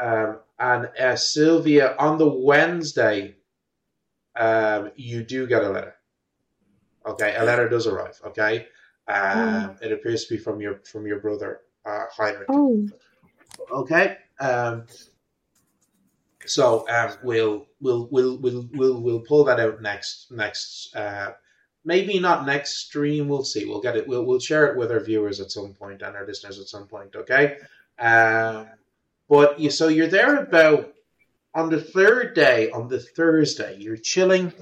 um, and uh, Sylvia, on the Wednesday, um, you do get a letter. Okay, a letter does arrive. Okay, um, it appears to be from your from your brother uh, Heinrich. Oh, Okay. Um, so um, we'll we'll we'll we'll we'll we'll pull that out next next. Uh, maybe not next stream. We'll see. We'll get it. We'll we'll share it with our viewers at some point and our listeners at some point. Okay. Um, but you so you're there about on the third day on the Thursday. You're chilling.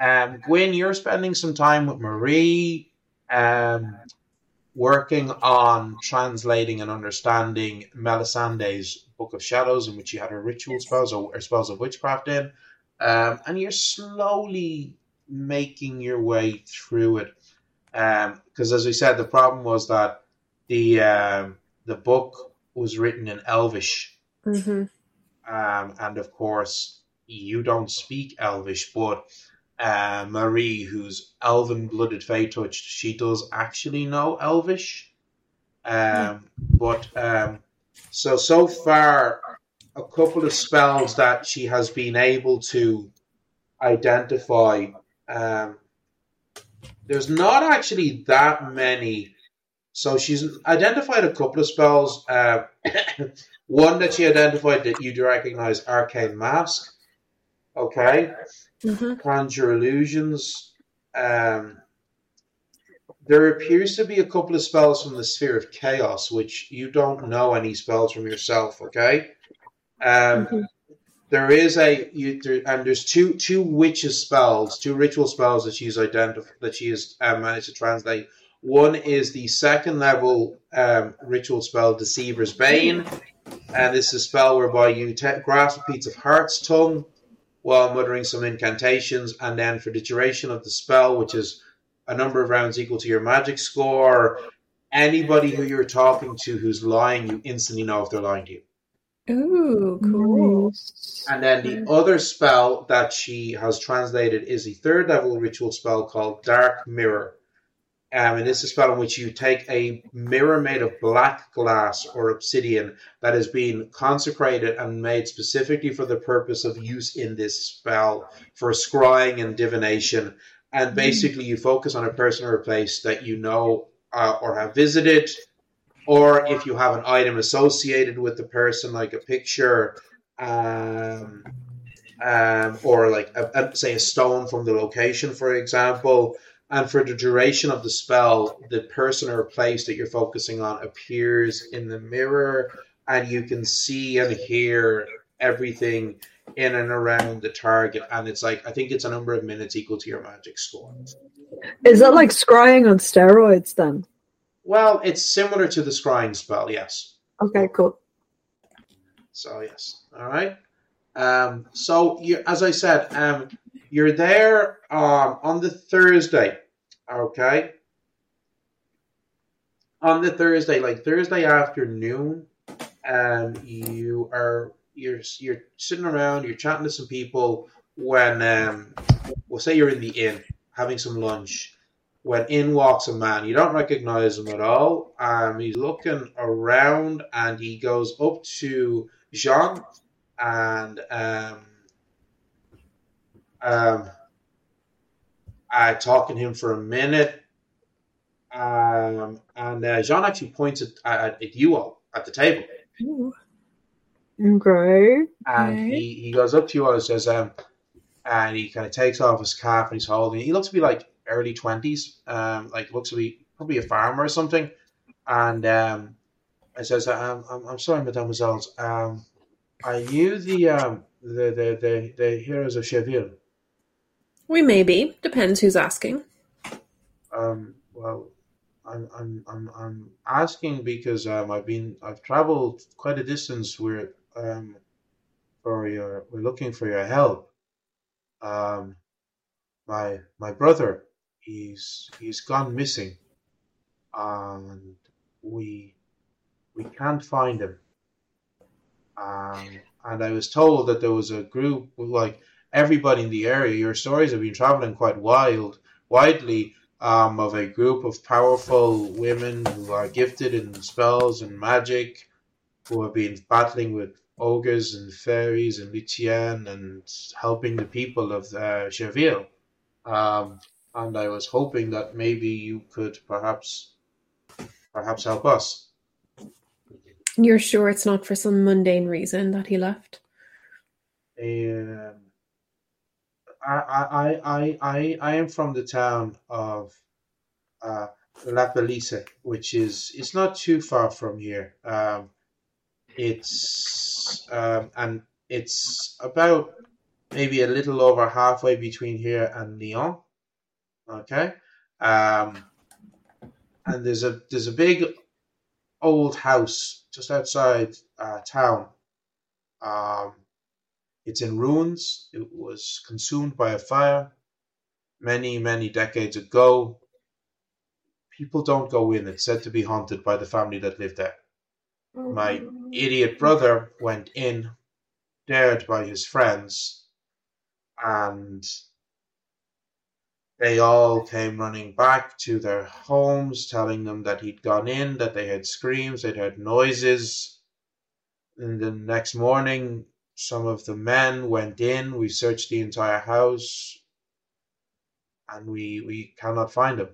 Um, Gwyn, you're spending some time with Marie. Um, working on translating and understanding Melisande's Book of Shadows, in which you had her ritual spells or, or spells of witchcraft in, um, and you're slowly making your way through it. Because, as we said, the problem was that the um, the book was written in Elvish, hmm um, and of course, you don't speak Elvish, but uh, Marie, who's elven blooded Fey touched, she does actually know Elvish. Um, But um, so, so far, a couple of spells that she has been able to identify. Um, there's not actually that many. So she's identified a couple of spells. Uh, one that she identified that you'd recognize Arcane Mask. Okay hmm conjure illusions. Um, there appears to be a couple of spells from the sphere of chaos, which you don't know any spells from yourself. Okay, um, Mhm. there is a you, there, and there's two two witches spells, two ritual spells that she's identified that she has um, managed to translate. One is the second level um, ritual spell, Deceiver's Bane, and this is a spell whereby you te- grasp a piece of Hart's Tongue while muttering some incantations, and then for the duration of the spell, which is a number of rounds equal to your magic score, anybody who you're talking to who's lying, you instantly know if they're lying to you. Ooh, cool. nice. And then the other spell that she has translated is a third level ritual spell called Dark Mirror. Um, and it's a spell in which you take a mirror made of black glass or obsidian that has been consecrated and made specifically for the purpose of use in this spell for scrying and divination. And basically, you focus on a person or a place that you know uh, or have visited, or if you have an item associated with the person, like a picture, um, um, or like a, a, say a stone from the location, for example. And for the duration of the spell, the person or place that you're focusing on appears in the mirror, and you can see and hear everything in and around the target. And it's like I think it's a number of minutes equal to your magic score. Is that like scrying on steroids then? Well, it's similar to the scrying spell, yes. Okay, cool. So yes, all right. Um, so you, as I said, um, you're there um, on the Thursday, okay? On the Thursday, like Thursday afternoon, um, you are you're you're sitting around, you're chatting to some people. When um, we'll say you're in the inn having some lunch, when in walks a man, you don't recognize him at all. Um, he's looking around and he goes up to Jean and um, um, I talking to him for a minute. Um, and uh, Jean actually points at, at, at you all at the table. Ooh. Okay. And Okay. he, he goes up to you all and says, um, and he kind of takes off his cap and he's holding. He looks to be like early 20s, um, like looks to be probably a farmer or something. And um, I says, um, I'm, I'm sorry, mademoiselles. Um, are you the, um, the, the, the, the heroes of Cherville? We may be. Depends who's asking. Um, well, I'm, I'm, I'm, I'm asking because um, I've been I've traveled quite a distance. We're um, for your we're looking for your help. Um, my my brother, he's he's gone missing, and we we can't find him. Um, and I was told that there was a group like everybody in the area. Your stories have been traveling quite wild, widely um, of a group of powerful women who are gifted in spells and magic, who have been battling with ogres and fairies and Lucienne and helping the people of uh, Cherville. Um, and I was hoping that maybe you could perhaps perhaps help us. You're sure it's not for some mundane reason that he left? Um, I, I, I, I, am from the town of uh, La Pelisse, which is it's not too far from here. Um, it's um, and it's about maybe a little over halfway between here and Lyon. Okay, um, and there's a there's a big old house just outside uh, town. Um, it's in ruins. It was consumed by a fire many, many decades ago. People don't go in. It's said to be haunted by the family that lived there. My mm-hmm. idiot brother went in, dared by his friends, and they all came running back to their homes, telling them that he'd gone in, that they had screams, they'd heard noises. And the next morning, some of the men went in. We searched the entire house, and we we cannot find him.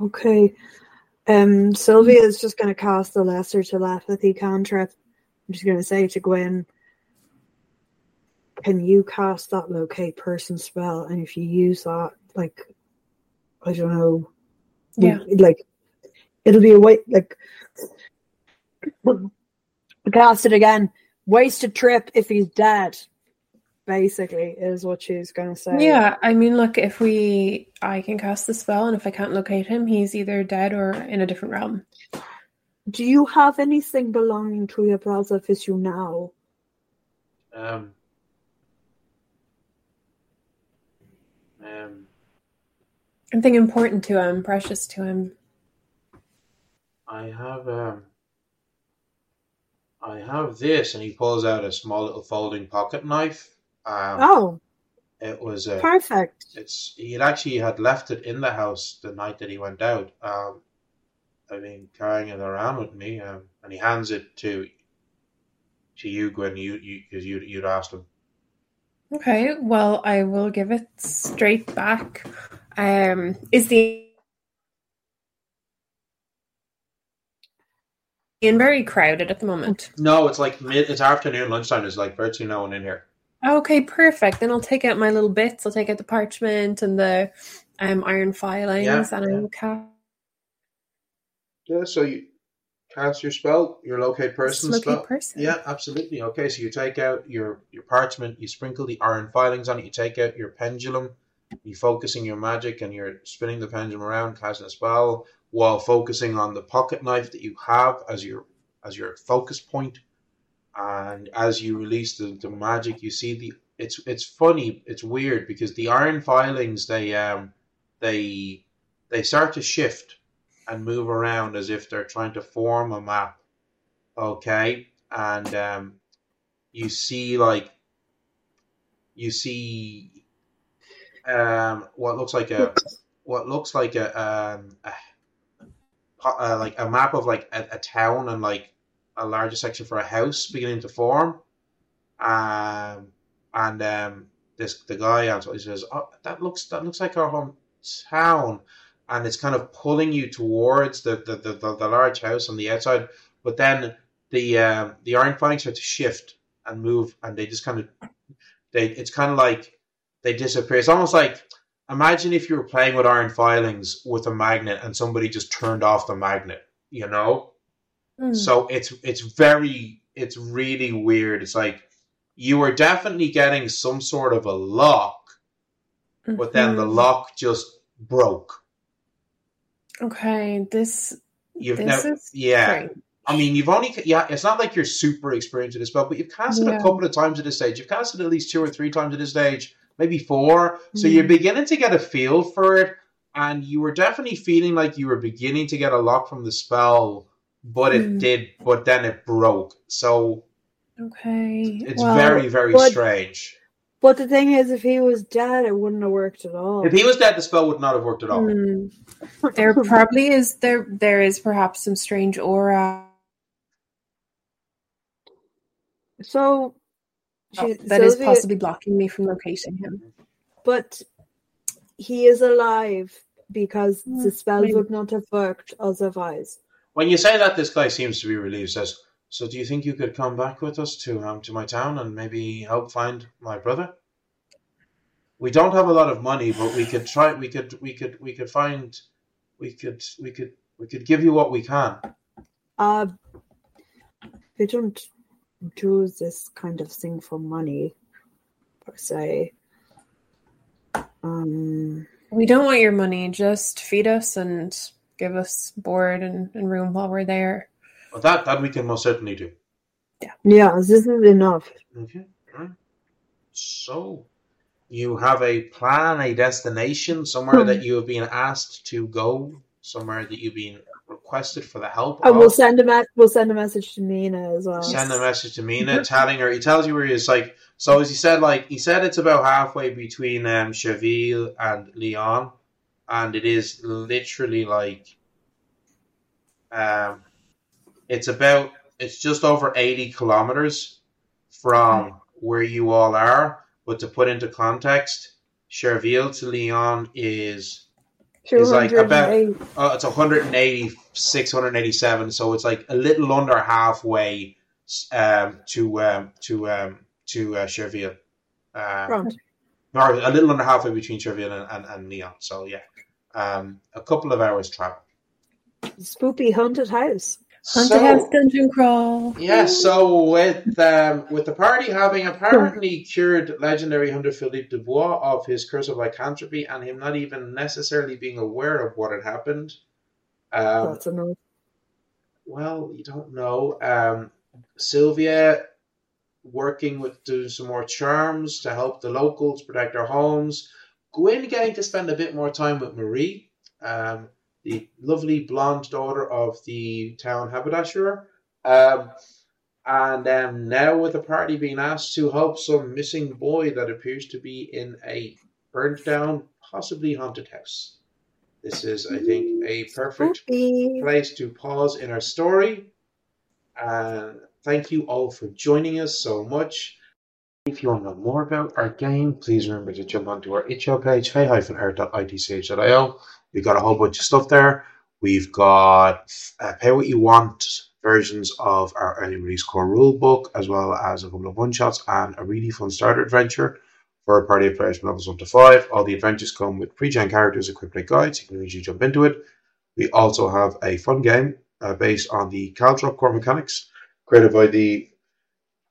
Okay. Um, Sylvia is just going to cast the lesser telepathy cantrip. I'm just going to say to Gwen, can you cast that locate person spell? And if you use that, like, I don't know, Yeah. like, it'll be a wait, like, cast it again. Wasted trip if he's dead. Basically, is what she's going to say. Yeah, I mean, look, if we, I can cast the spell, and if I can't locate him, he's either dead or in a different realm. Do you have anything belonging to your brother with you now? Um, um, Anything important to him, precious to him. I have um, I have this, and he pulls out a small little folding pocket knife. Um, Oh, it was a. perfect. It's he had actually had left it in the house the night that he went out. Um, I've been carrying it around with me, um, and he hands it to to you, Gwen. You you because you you'd asked him. Okay, well, I will give it straight back. Um, is the Inn very crowded at the moment? No, it's like mid. It's afternoon, lunchtime. There's like virtually no one in here. Okay, perfect. Then I'll take out my little bits. I'll take out the parchment and the um, iron filings, Yeah, and I will cast Yeah. So you cast your spell, your locate person locate spell. person. Yeah, absolutely. Okay, so you take out your your parchment, you sprinkle the iron filings on it, you take out your pendulum, you focusing your magic, and you're spinning the pendulum around, casting a spell while focusing on the pocket knife that you have as your as your focus point. And as you release the, the magic, you see the it's it's funny, it's weird because the iron filings they um they they start to shift and move around as if they're trying to form a map. Okay, and um, you see like you see um, what looks like a what looks like a, um, a, uh, like a map of like a, a town and like a larger section for a house beginning to form. Um, and um, this the guy answers. He says, "Oh, that looks that looks like our hometown." and it's kind of pulling you towards the the, the, the, the large house on the outside. But then the um, the iron filings start to shift and move, and they just kind of they it's kind of like they disappear. It's almost like imagine if you were playing with iron filings with a magnet, and somebody just turned off the magnet. You know, Hmm. so it's it's very it's really weird. It's like you were definitely getting some sort of a lock, but then the Mhm. lock just broke. Okay, this You've this never, is yeah. I mean, you've only, yeah, it's not like you're super experienced at this spell, but you've cast it a couple of times at this stage. You've cast it at least two or three times at this stage, maybe four. So Mhm. you're beginning to get a feel for it, and you were definitely feeling like you were beginning to get a lock from the spell, but it Mm. did, but then it broke. So Okay, it's well, very, very what- strange. But the thing is, if he was dead, it wouldn't have worked at all. If he was dead, the spell would not have worked at all. Hmm. There probably is there there is perhaps some strange aura So, she, that is Sylvia- possibly blocking me from locating him. but he is alive because Hmm, the spell maybe. would not have worked otherwise. When you say that, this guy seems to be relieved. Says, "So, do you think you could come back with us to um to my town and maybe help find my brother? We don't have a lot of money, but we could try. We could. We could. We could find. We could. We could. We could give you what we can. Uh, we don't do this kind of thing for money, per se. Um, We don't want your money, just feed us and give us board and, and room while we're there. But that that we can most certainly do. yeah, Yeah, this is enough. Okay. Right. So, you have a plan, a destination, somewhere Hmm. that you have been asked to go, somewhere that you've been requested for the help. And of. we'll send a me- we'll send a message to Mina as well. send a message to Mina, telling her. He tells you where he is. Like so, as he said, like he said, it's about halfway between um, Cherville and Lyon, and it is literally like, um, it's about it's just over eighty kilometers from where you all are. But to put into context, Cherville to Lyon is It's like about- uh, it's 180, 687, so it's like a little under halfway um, to um, to um, to uh, Cherville. Um, or a little under halfway between Cherville and, and, and Lyon. So yeah, um, a couple of hours travel. Spoopy haunted house. Haunted So- House Dungeon Crawl. Yeah, so with um, with the party having apparently cured legendary hunter Philippe Du Bois of his curse of lycanthropy and him not even necessarily being aware of what had happened, um, That's enough. well, you don't know. Um, Sylvia working with doing some more charms to help the locals protect their homes. Gwyn getting to spend a bit more time with Marie, um, the lovely blonde daughter of the town haberdasher. Um, and um, now with the party being asked to help some missing boy that appears to be in a burnt down, possibly haunted house. This is, I think, a perfect place to pause in our story. And thank you all for joining us so much. If you want to know more about our game, please remember to jump onto our itch.io page, hey-art.itch.io. We've got a whole bunch of stuff there. We've got uh, pay what you want versions of our early release core rulebook, as well as a couple of one shots and a really fun starter adventure for a party of players from levels 1 to 5. All the adventures come with pre-gen characters equipped with guides. You can easily jump into it. We also have a fun game uh, based on the Caldrop core mechanics created by the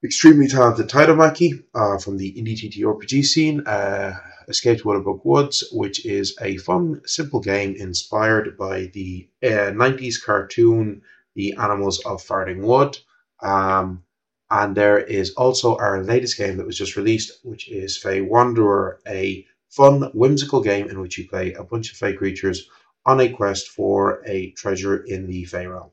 extremely talented Taidamaki uh, from the indie TTRPG scene, uh, Escape to Woods, which is a fun, simple game inspired by the uh, 90s cartoon The Animals of Farthing Wood. Um, and there is also our latest game that was just released, which is Fey Wanderer, a fun, whimsical game in which you play a bunch of Fey creatures on a quest for a treasure in the Fey realm.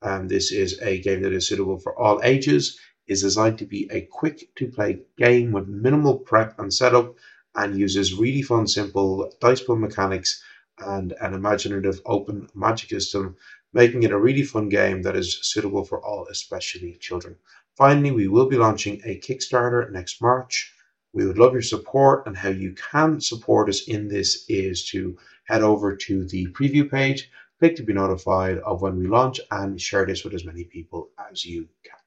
Um, this is a game that is suitable for all ages, is designed to be a quick to play game with minimal prep and setup, and uses really fun, simple dice pool mechanics and an imaginative open magic system, making it a really fun game that is suitable for all, especially children. Finally, we will be launching a Kickstarter next March. We would love your support, and how you can support us in this is to head over to the preview page, click to be notified of when we launch, and share this with as many people as you can.